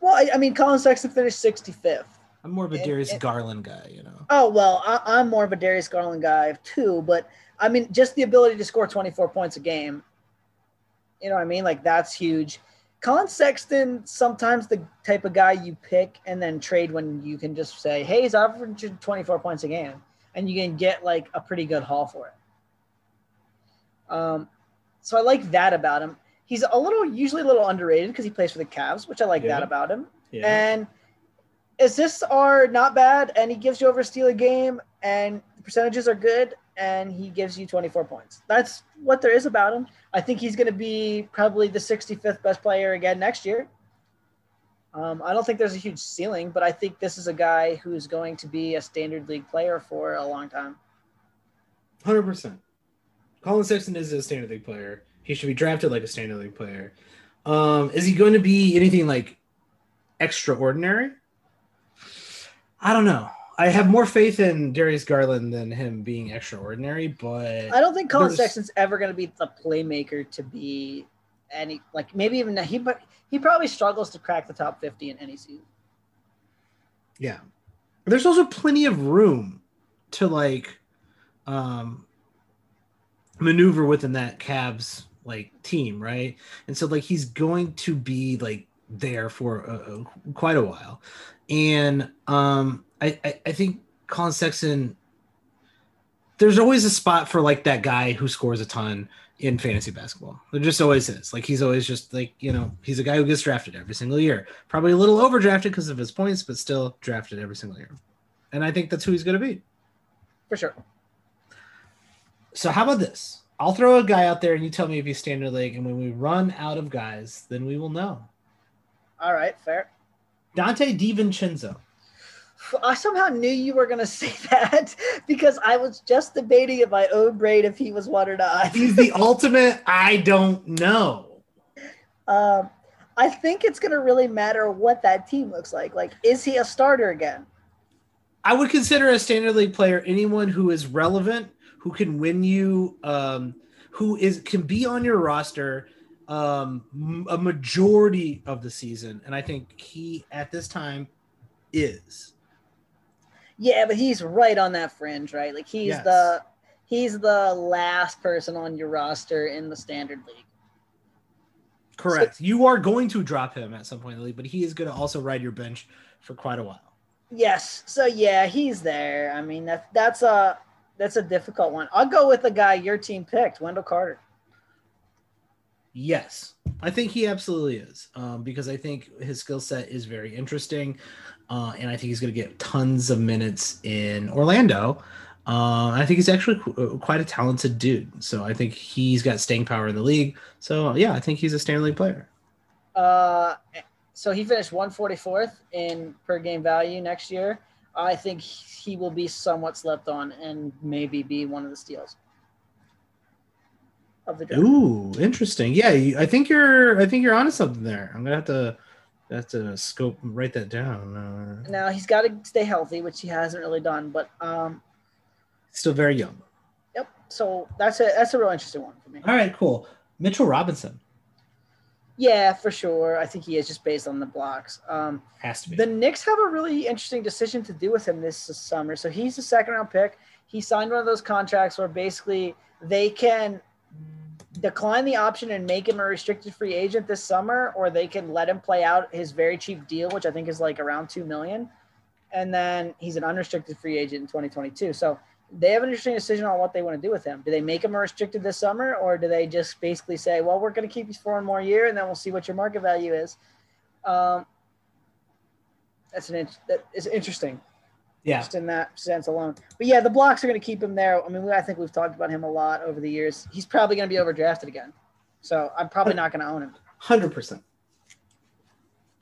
well, I, I mean, Collin Sexton finished 65th. I'm more of a And- Darius and- Garland guy, you know. Oh well, I, I'm more of a Darius Garland guy too, but I mean, just the ability to score 24 points a game. You know what I mean? Like that's huge. Collin Sexton, sometimes the type of guy you pick and then trade when you can just say, "Hey, he's averaging 24 points a game," and you can get like a pretty good haul for it. Um, so I like that about him. He's a little, usually a little underrated because he plays for the Cavs, which I like Yeah. that about him. Yeah. And assists are not bad, and he gives you over a steal a game, and the percentages are good, and he gives you 24 points. That's what there is about him. I think he's going to be probably the 65th best player again next year. Um, I don't think there's a huge ceiling, but I think this is a guy who's going to be a standard league player for a long time. Hundred percent. Collin Sexton is a standard league player. He should be drafted like a standard league player. Um, is he going to be anything like extraordinary? I don't know. I have more faith in Darius Garland than him being extraordinary, but I don't think Collin There's- Sexton's ever going to be the playmaker to be any like maybe even he but he probably struggles to crack the top 50 in any season. Yeah. There's also plenty of room to like um maneuver within that Cavs like team, right? And so like he's going to be like there for uh, quite a while. And um I, I I think Collin Sexton there's always a spot for like that guy who scores a ton in fantasy basketball. There just always is. Like he's always just like, you know, he's a guy who gets drafted every single year. Probably a little overdrafted because of his points, but still drafted every single year. And I think that's who he's going to be. For sure. So how about this? I'll throw a guy out there and you tell me if he's standard league. And when we run out of guys, then we will know. All right, fair. Dante DiVincenzo. I somehow knew you were going to say that because I was just debating in my own brain if he was one or not. He's the ultimate. I don't know. Um, I think it's going to really matter what that team looks like. Like, is he a starter again? I would consider a standard league player anyone who is relevant, who can win you, um, who is can be on your roster um, a majority of the season, and I think he at this time is. Yeah, but he's right on that fringe, right? Like he's Yes. the he's the last person on your roster in the standard league. Correct. you are going to drop him at some point in the league, but he is going to also ride your bench for quite a while. Yes. So yeah, he's there. I mean that that's a that's a difficult one. I'll go with the guy your team picked, Wendell Carter. Yes, I think he absolutely is um, because I think his skill set is very interesting, uh, and I think he's going to get tons of minutes in Orlando. Uh, I think he's actually qu- quite a talented dude, so I think he's got staying power in the league. So yeah, I think he's a Stanley player. Uh, so he finished 144th in per game value next year. I think he will be somewhat slept on and maybe be one of the steals of the draft. Ooh, interesting. Yeah, I think you're. I think you're onto something there. I'm gonna have to have a scope write that down. Uh, Now he's got to stay healthy, which he hasn't really done. But um, still very young. yep. So that's a that's a real interesting one for me. All right, cool. Mitchell Robinson Yeah, for sure. I think he is just based on the blocks. Um, has to be. the Knicks have a really interesting decision to do with him this summer. So he's a second round pick. He signed one of those contracts where basically they can decline the option and make him a restricted free agent this summer, or they can let him play out his very cheap deal, which I think is like around two million, and then he's an unrestricted free agent in 2022. So they have an interesting decision on what they want to do with him. Do they make him a restricted this summer, or do they just basically say, "Well, we're going to keep you for one more year, and then we'll see what your market value is"? Um, that's an that is interesting yeah, just in that sense alone. But yeah, the blocks are going to keep him there. I mean, we- I think we've talked about him a lot over the years. He's probably going to be overdrafted again, so I'm probably not going to own him. hundred percent.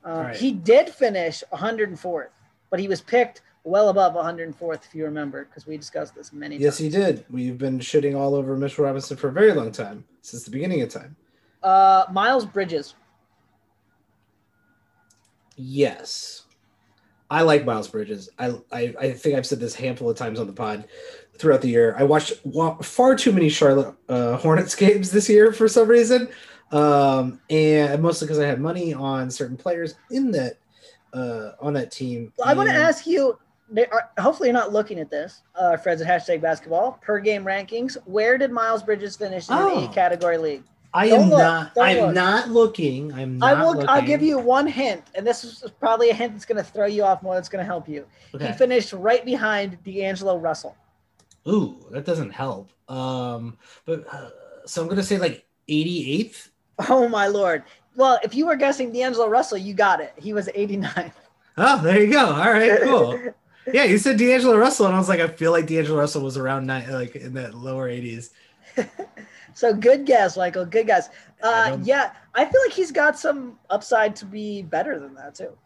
Um, Right. He did finish 104th, but he was picked well above 104th, if you remember, because we discussed this many Yes, times. he did. We've been shitting all over Mitchell Robinson for a very long time, since the beginning of time. Uh, Miles Bridges. Yes. I like Miles Bridges. I, I, I think I've said this handful of times on the pod throughout the year. I watched far too many Charlotte uh, Hornets games this year for some reason. Um, and mostly because I had money on certain players in that uh, on that team. Well, I want to ask you. they are- Hopefully, you're not looking at this. Uh, Fred's at hashtag basketball per game rankings. Where did Miles Bridges finish in Oh. eight category league? I Don't am look. not. I'm look. not looking. I'm not I will. looking. I'll give you one hint, and this is probably a hint that's going to throw you off more. That's going to help you. He finished right behind D'Angelo Russell. Ooh, that doesn't help. Um, but uh, so I'm gonna say like 88th. Oh my lord! Well, if you were guessing D'Angelo Russell, you got it. He was 89. Oh, there you go. All right, cool. Yeah, you said D'Angelo Russell, and I was like, I feel like D'Angelo Russell was around nine, like in that lower 80s. so good guess, Michael. Good guess. Uh, don't- yeah, I feel like he's got some upside to be better than that too.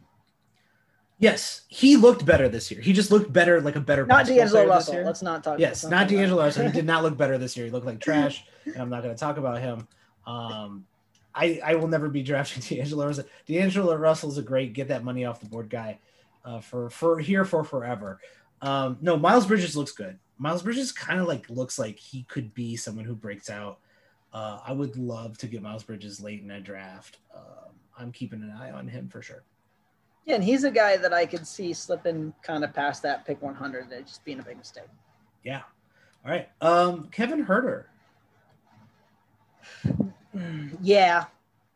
Yes, he looked better this year. He just looked better, like a better. Not D'Angelo Russell. Let's not talk. Yes, not D'Angelo. Russell. He did not look better this year. He looked like trash, and I'm not going to talk about him. Um, I I will never be drafting D'Angelo Russell. D'Angelo Russell is a great get that money off the board guy uh, for for here for forever. Um, no, Miles Bridges looks good. Miles Bridges kind of like looks like he could be someone who breaks out. Uh, I would love to get Miles Bridges late in a draft. Um, I'm keeping an eye on him for sure. Yeah, and he's a guy that I could see slipping kind of past that pick 100. It just being a big mistake. Yeah. All right. Um, Kevin Huerter. Yeah,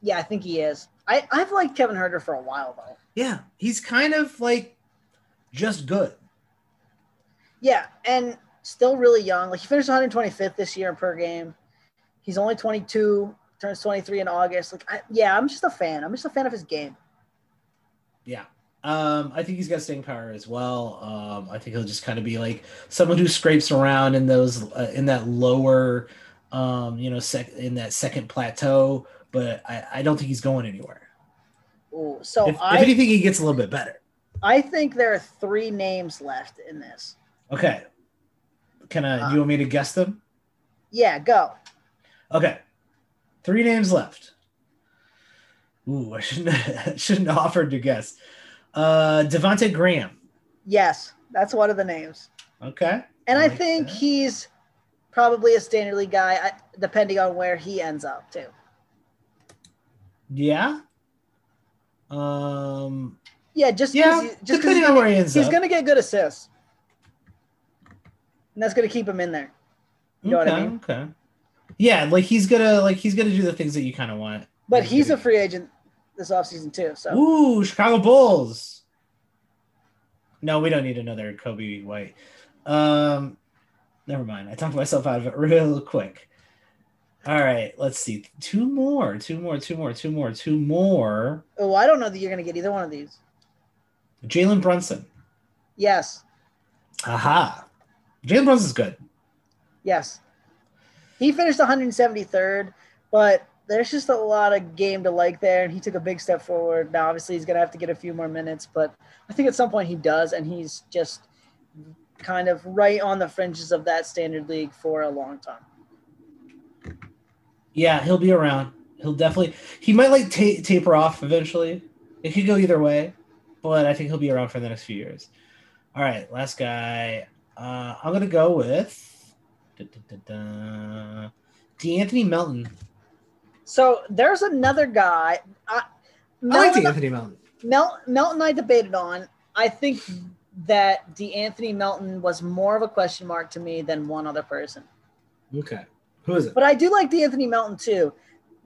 yeah, I think he is. I I've liked Kevin Huerter for a while though. Yeah, he's kind of like just good. Yeah, and still really young. Like he finished 125th this year in per game. He's only 22, turns 23 in August. Like, I, yeah, I'm just a fan. I'm just a fan of his game. Yeah. Um, I think he's got staying power as well. Um, I think he'll just kind of be like someone who scrapes around in those uh, in that lower, um, you know, sec- in that second plateau. But I, I don't think he's going anywhere. Ooh, so if, I if anything, he gets a little bit better. I think there are three names left in this. Okay. Can I? Uh, do you want me to guess them? Yeah, go. Okay. Three names left. Ooh, I shouldn't shouldn't have offered to guess. Uh, Devonte Graham. Yes, that's one of the names. Okay. And I I, like think that. he's probably a standard league guy, depending on where he ends up too. Yeah. Um. Yeah, just Yeah. he- just depending he's on gonna- where he ends he's up. gonna get good assists, and that's gonna keep him in there. You know what I mean? Okay. Yeah, like he's gonna like he's gonna do the things that you kind of want. But He's he's a free agent this offseason too. So Ooh, Chicago Bulls. No, we don't need another Coby White. Um, never mind. I talked myself out of it real quick. All right, let's see. Two more, two more, two more, two more, two more. oh, I don't know that you're gonna get either one of these. Jalen Brunson. Yes, Aha. Jalen is good. yes. He finished 173rd, but there's just a lot of game to like there, and he took a big step forward. Now, obviously, he's gonna have to get a few more minutes, but I think at some point he does, and he's just kind of right on the fringes of that standard league for a long time. Yeah, he'll be around. He'll definitely. He might like ta- taper off eventually. It could go either way, but I think he'll be around for the next few years. All right, last guy. Uh, I'm gonna go with da, da, da, da, De'Anthony Melton. So there's another guy. I, I like Melton, De'Anthony Melton. Mel, Melton, I debated on. I think that De'Anthony Melton was more of a question mark to me than one other person. Okay, who is it? But I do like De'Anthony Melton too.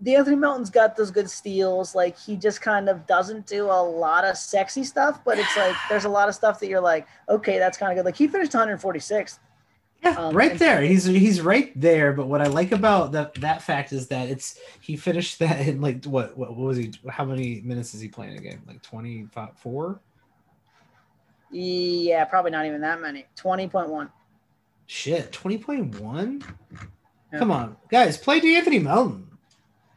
De'Anthony Melton's got those good steals. Like he just kind of doesn't do a lot of sexy stuff, but it's like there's a lot of stuff that you're like, okay, that's kind of good. Like he finished 146th. Yeah, Um, right there. He's he's right there. But what I like about that that fact is that it's he finished that in like what what, what was he? How many minutes is he playing a game? Like twenty four. Yeah, probably not even that many. 20.1. Shit, twenty point one. Come on, guys, play De'Anthony Melton.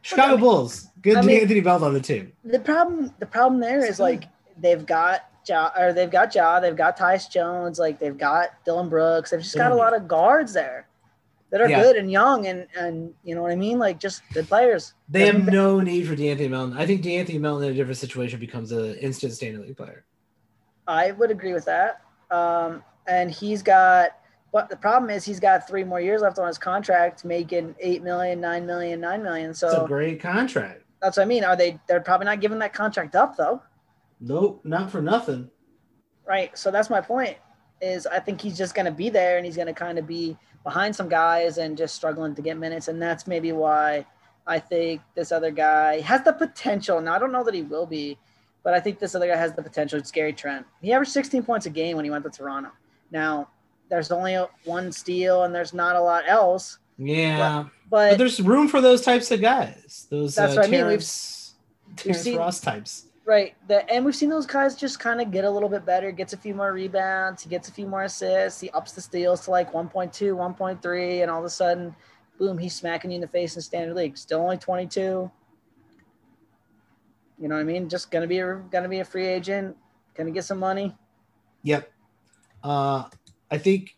Chicago I Bulls, good I mean- De'Anthony Melton on the team. The problem the problem there is like they've got Ja, or they've got Ja, they've got Tyus Jones, like they've got Dillon Brooks. They've just got a lot of guards there that are Yeah. good and young and and you know what I mean, like just good players. They have Doesn't- no need for De'Anthony Melton. I think De'Anthony Melton in a different situation becomes an instant standard league player. I would agree with that. Um, and he's got, but the problem is he's got three more years left on his contract, making eight million, nine million, nine million. So It's a great contract. that's what I mean. Are they? They're probably not giving that contract up though, Nope, not for nothing. right? So that's my point. Is I think he's just going to be there and he's going to kind of be behind some guys and just struggling to get minutes, and that's maybe why I think this other guy has the potential. Now I don't know that he will be, but I think this other guy has the potential. It's Gary Trent. He averaged 16 points a game when he went to Toronto. Now there's only one steal and there's not a lot else, Yeah, but but there's room for those types of guys. Those That's uh, what I mean. We've- Terrence, Terrence seen- Ross types. right, the, and we've seen those guys just kind of get a little bit better, gets a few more rebounds, he gets a few more assists, he ups the steals to like 1.2, 1.3, and all of a sudden, boom, he's smacking you in the face in standard league. Still only 22. You know what I mean? Just gonna be a gonna be a free agent, gonna get some money. Yep. Uh, I think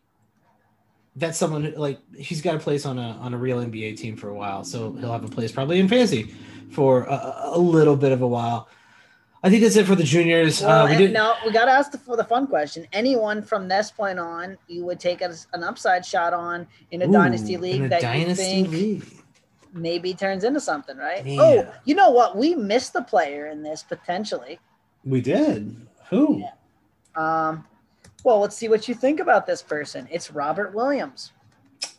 that's someone who, like he's got a place on a on a real NBA team for a while, so he'll have a place probably in fantasy for a, a little bit of a while. I think that's it for the juniors. Well, uh, we did, now we got to ask the, for the fun question. Anyone from this point on, you would take as an upside shot on in a Ooh, dynasty league a that dynasty you think league. maybe turns into something, right? Yeah. Oh, you know what? We missed the player in this potentially. We did. Who? Um, well, let's see what you think about this person. It's Robert Williams.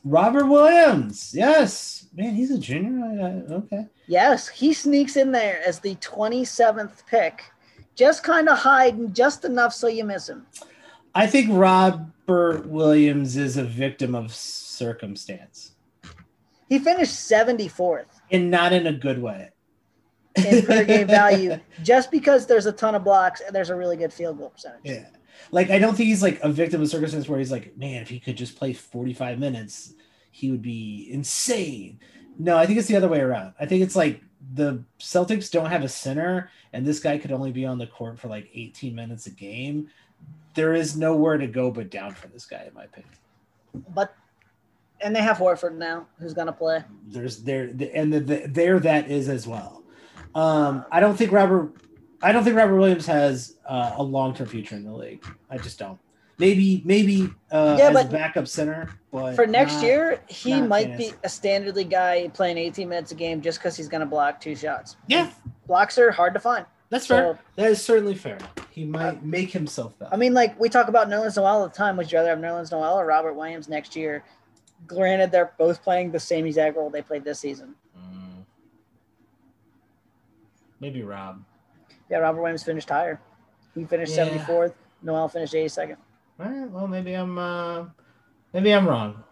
Robert Williams. Yes, man, he's a junior. I, I, okay. Yes, he sneaks in there as the 27th pick, just kind of hiding just enough so you miss him. I think Robert Williams is a victim of circumstance, He finished 74th. and not in a good way. in per game value just because there's a ton of blocks and there's a really good field goal percentage. Yeah. Like I don't think he's like a victim of circumstance where he's like, man, if he could just play 45 minutes, he would be insane. No, I think it's the other way around. I think it's like the Celtics don't have a center, and this guy could only be on the court for like 18 minutes a game. There is nowhere to go but down for this guy, in my opinion. But and they have Horford now, who's gonna play. There's there and the, the, there that is as well. Um, I don't think Robert. I don't think Robert Williams has uh, a long term future in the league. I just don't. Maybe maybe uh, Yeah, as but a backup center, but For next not- year, he might fantasy. be a standard league guy playing 18 minutes a game just because he's gonna block two shots. Yeah, Blocks are hard to find. that's So- fair. That is certainly fair. He might make himself that. I mean, like we talk about Nerlens Noel all the time. Would you rather have Nerlens Noel or Robert Williams next year? Granted, they're both playing the same exact role they played this season. Mm. maybe Rob. Yeah, Robert Williams finished higher. He finished Yeah. 74th. Noel finished 82nd. All right, well, maybe I'm uh, maybe I'm wrong.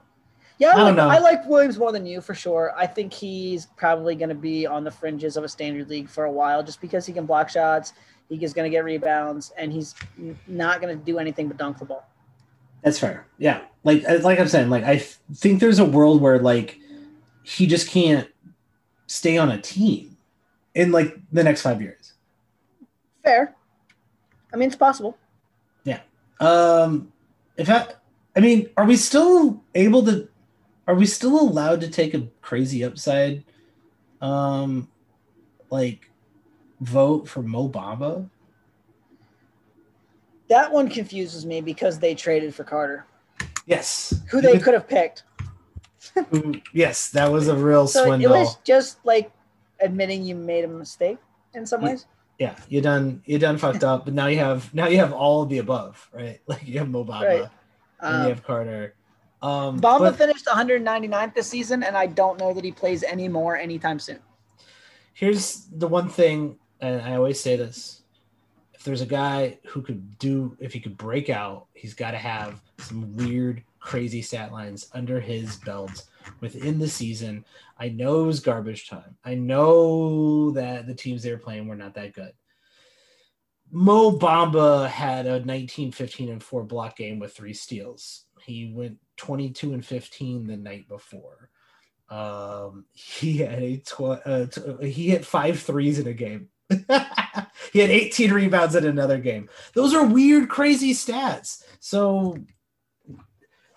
Yeah, I like, know. I like Williams more than you for sure. I think he's probably going to be on the fringes of a standard league for a while just because he can block shots, he is going to get rebounds, and he's not going to do anything but dunk the ball. That's fair. Yeah, like uh, like I'm saying, like I think there's a world where like he just can't stay on a team in like the next five years. Fair. I mean, it's possible. Yeah. Um, if I, I mean, are we still able to? Are we still allowed to take a crazy upside, um, like vote for Mo Bamba? That one confuses me because they traded for Carter, Yes. who they could have picked. Yes, that was a real So swindle. it was just like admitting you made a mistake in some ways. Yeah, you done you done fucked up, but now you have now you have all of the above, right? Like you have Mo Bamba Right. and Um, you have Carter. Um, Bamba but finished 199th this season, and I don't know that he plays any more anytime soon. here's the one thing, and I always say this: if there's a guy who could do, if he could break out, he's got to have some weird, crazy stat lines under his belt within the season. I know it was garbage time. I know that the teams they were playing were not that good. Mo Bamba had a 19, 15, and 4 block game with three steals. He went 22 and 15 the night before. Um, he had a tw- uh, t- he hit five threes in a game. he had 18 rebounds in another game. Those are weird, crazy stats. So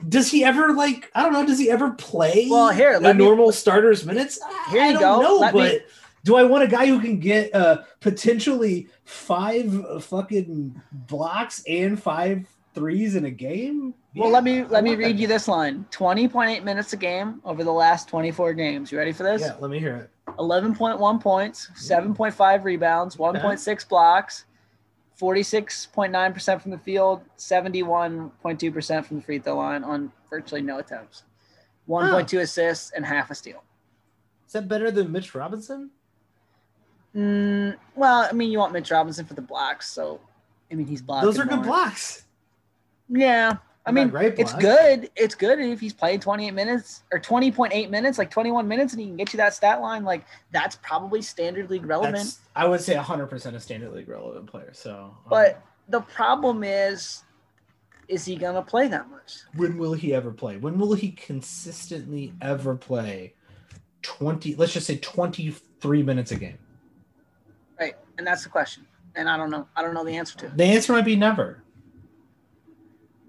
does he ever like I don't know, does he ever play Well, here, let me- normal starters minutes? Here I you don't go. know, Let but me- do I want a guy who can get uh potentially five fucking blocks and five threes in a game? Well, Yeah, let me let me read you this line: twenty point eight minutes a game over the last twenty four games. You ready for this? Yeah, let me hear it. Eleven point one points, seven point five rebounds, one point six blocks, forty six point nine percent from the field, seventy one point two percent from the free throw line on virtually no attempts, one point two assists and half a steal. Is that better than Mitch Robinson? Mm, well, I mean, you want Mitch Robinson for the blocks, so I mean he's blocking. Those are good more. blocks. Yeah. I mean, it's good. It's good if he's played 28 minutes or 20.8 minutes, like 21 minutes, and he can get you that stat line. Like, that's probably standard league relevant. That's I would say 100% a standard league relevant player. So, um, but the problem is, is he going to play that much? when will he ever play? When will he consistently ever play 20, let's just say 23 minutes a game? Right. And that's the question. And I don't know. I don't know the answer to it. The answer might be never.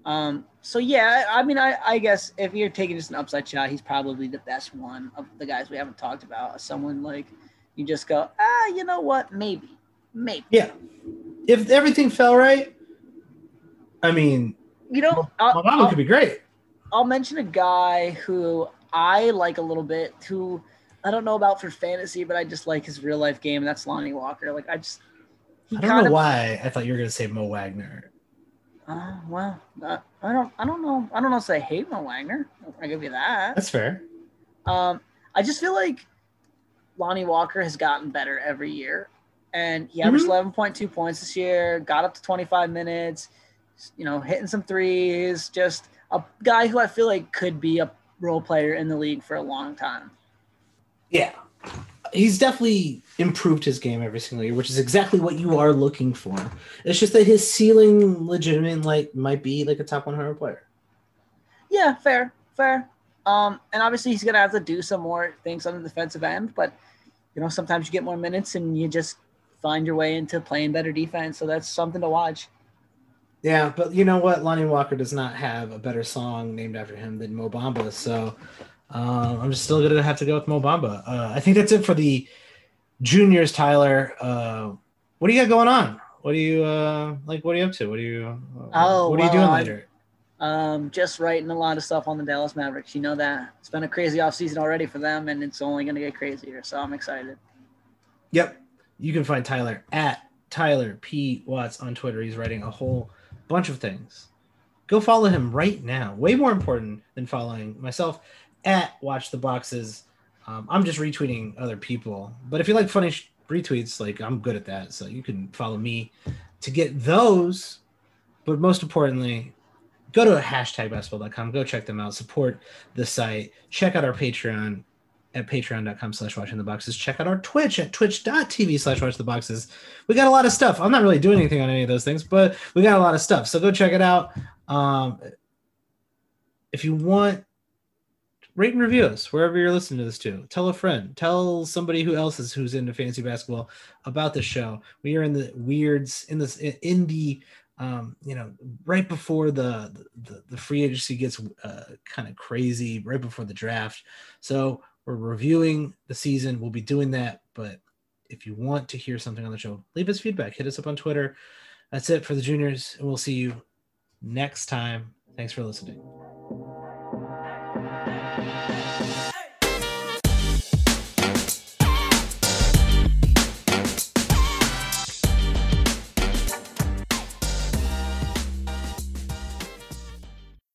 Um, so yeah, I mean, I, I guess if you're taking just an upside shot, he's probably the best one of the guys we haven't talked about. Someone like you just go, ah, you know what? Maybe, maybe. Yeah. If everything fell right, I mean, You know, I'll- could be great. I'll mention a guy who I like a little bit, who I don't know about for fantasy, but I just like his real life game, and that's Lonnie Walker. Like I just I don't know of why I thought you were going to say Mo Wagner. Uh, well, uh, I don't I don't know I don't know if I hate Mo Wagner. I give you that. That's fair. Um, I just feel like Lonnie Walker has gotten better every year, and he averaged Mhm. eleven point two points this year. Got up to twenty five minutes. You know, hitting some threes. Just a guy who I feel like could be a role player in the league for a long time. Yeah. He's definitely improved his game every single year, which is exactly what you are looking for. It's just that his ceiling legitimate like might be like a top 100 player. Yeah, fair, fair. Um, and obviously he's gonna have to do some more things on the defensive end, but you know, sometimes you get more minutes and you just find your way into playing better defense. So that's something to watch. Yeah, but you know what? Lonnie Walker does not have a better song named after him than Mo Bamba. So uh, I'm just still going to have to go with Mo Bamba. Uh, I think that's it for the juniors, Tyler. Uh, what do you got going on? What do you uh, like? What are you up to? What are you? Oh, what are you well, doing later? Um, just writing a lot of stuff on the Dallas Mavericks. You know that it's been a crazy offseason already for them, and it's only gonna get crazier. So I'm excited. Yep. You can find Tyler at Tyler P. Watts on Twitter. He's writing a whole bunch of things. Go follow him right now. Way more important than following myself at Watch the Boxes. Um, I'm just retweeting other people. But if you like funny sh- retweets, like I'm good at that. So you can follow me to get those. But most importantly, go to hashtag basketball.com. Go check them out. Support the site. Check out our Patreon at patreon.com slash watching the boxes. Check out our Twitch at twitch.tv slash watch the boxes. We got a lot of stuff. I'm not really doing anything on any of those things, but we got a lot of stuff. So go check it out. Um, if you want, rate and review us wherever you're listening to this to. Tell a friend. Tell somebody who else is who's into fantasy basketball about the show. We are in the weirds in this in the um, you know, right before the the, the free agency gets uh, kind of crazy, right before the draft. So we're reviewing the season. We'll be doing that. But if you want to hear something on the show, leave us feedback. Hit us up on Twitter. That's it for the juniors, and we'll see you next time. Thanks for listening.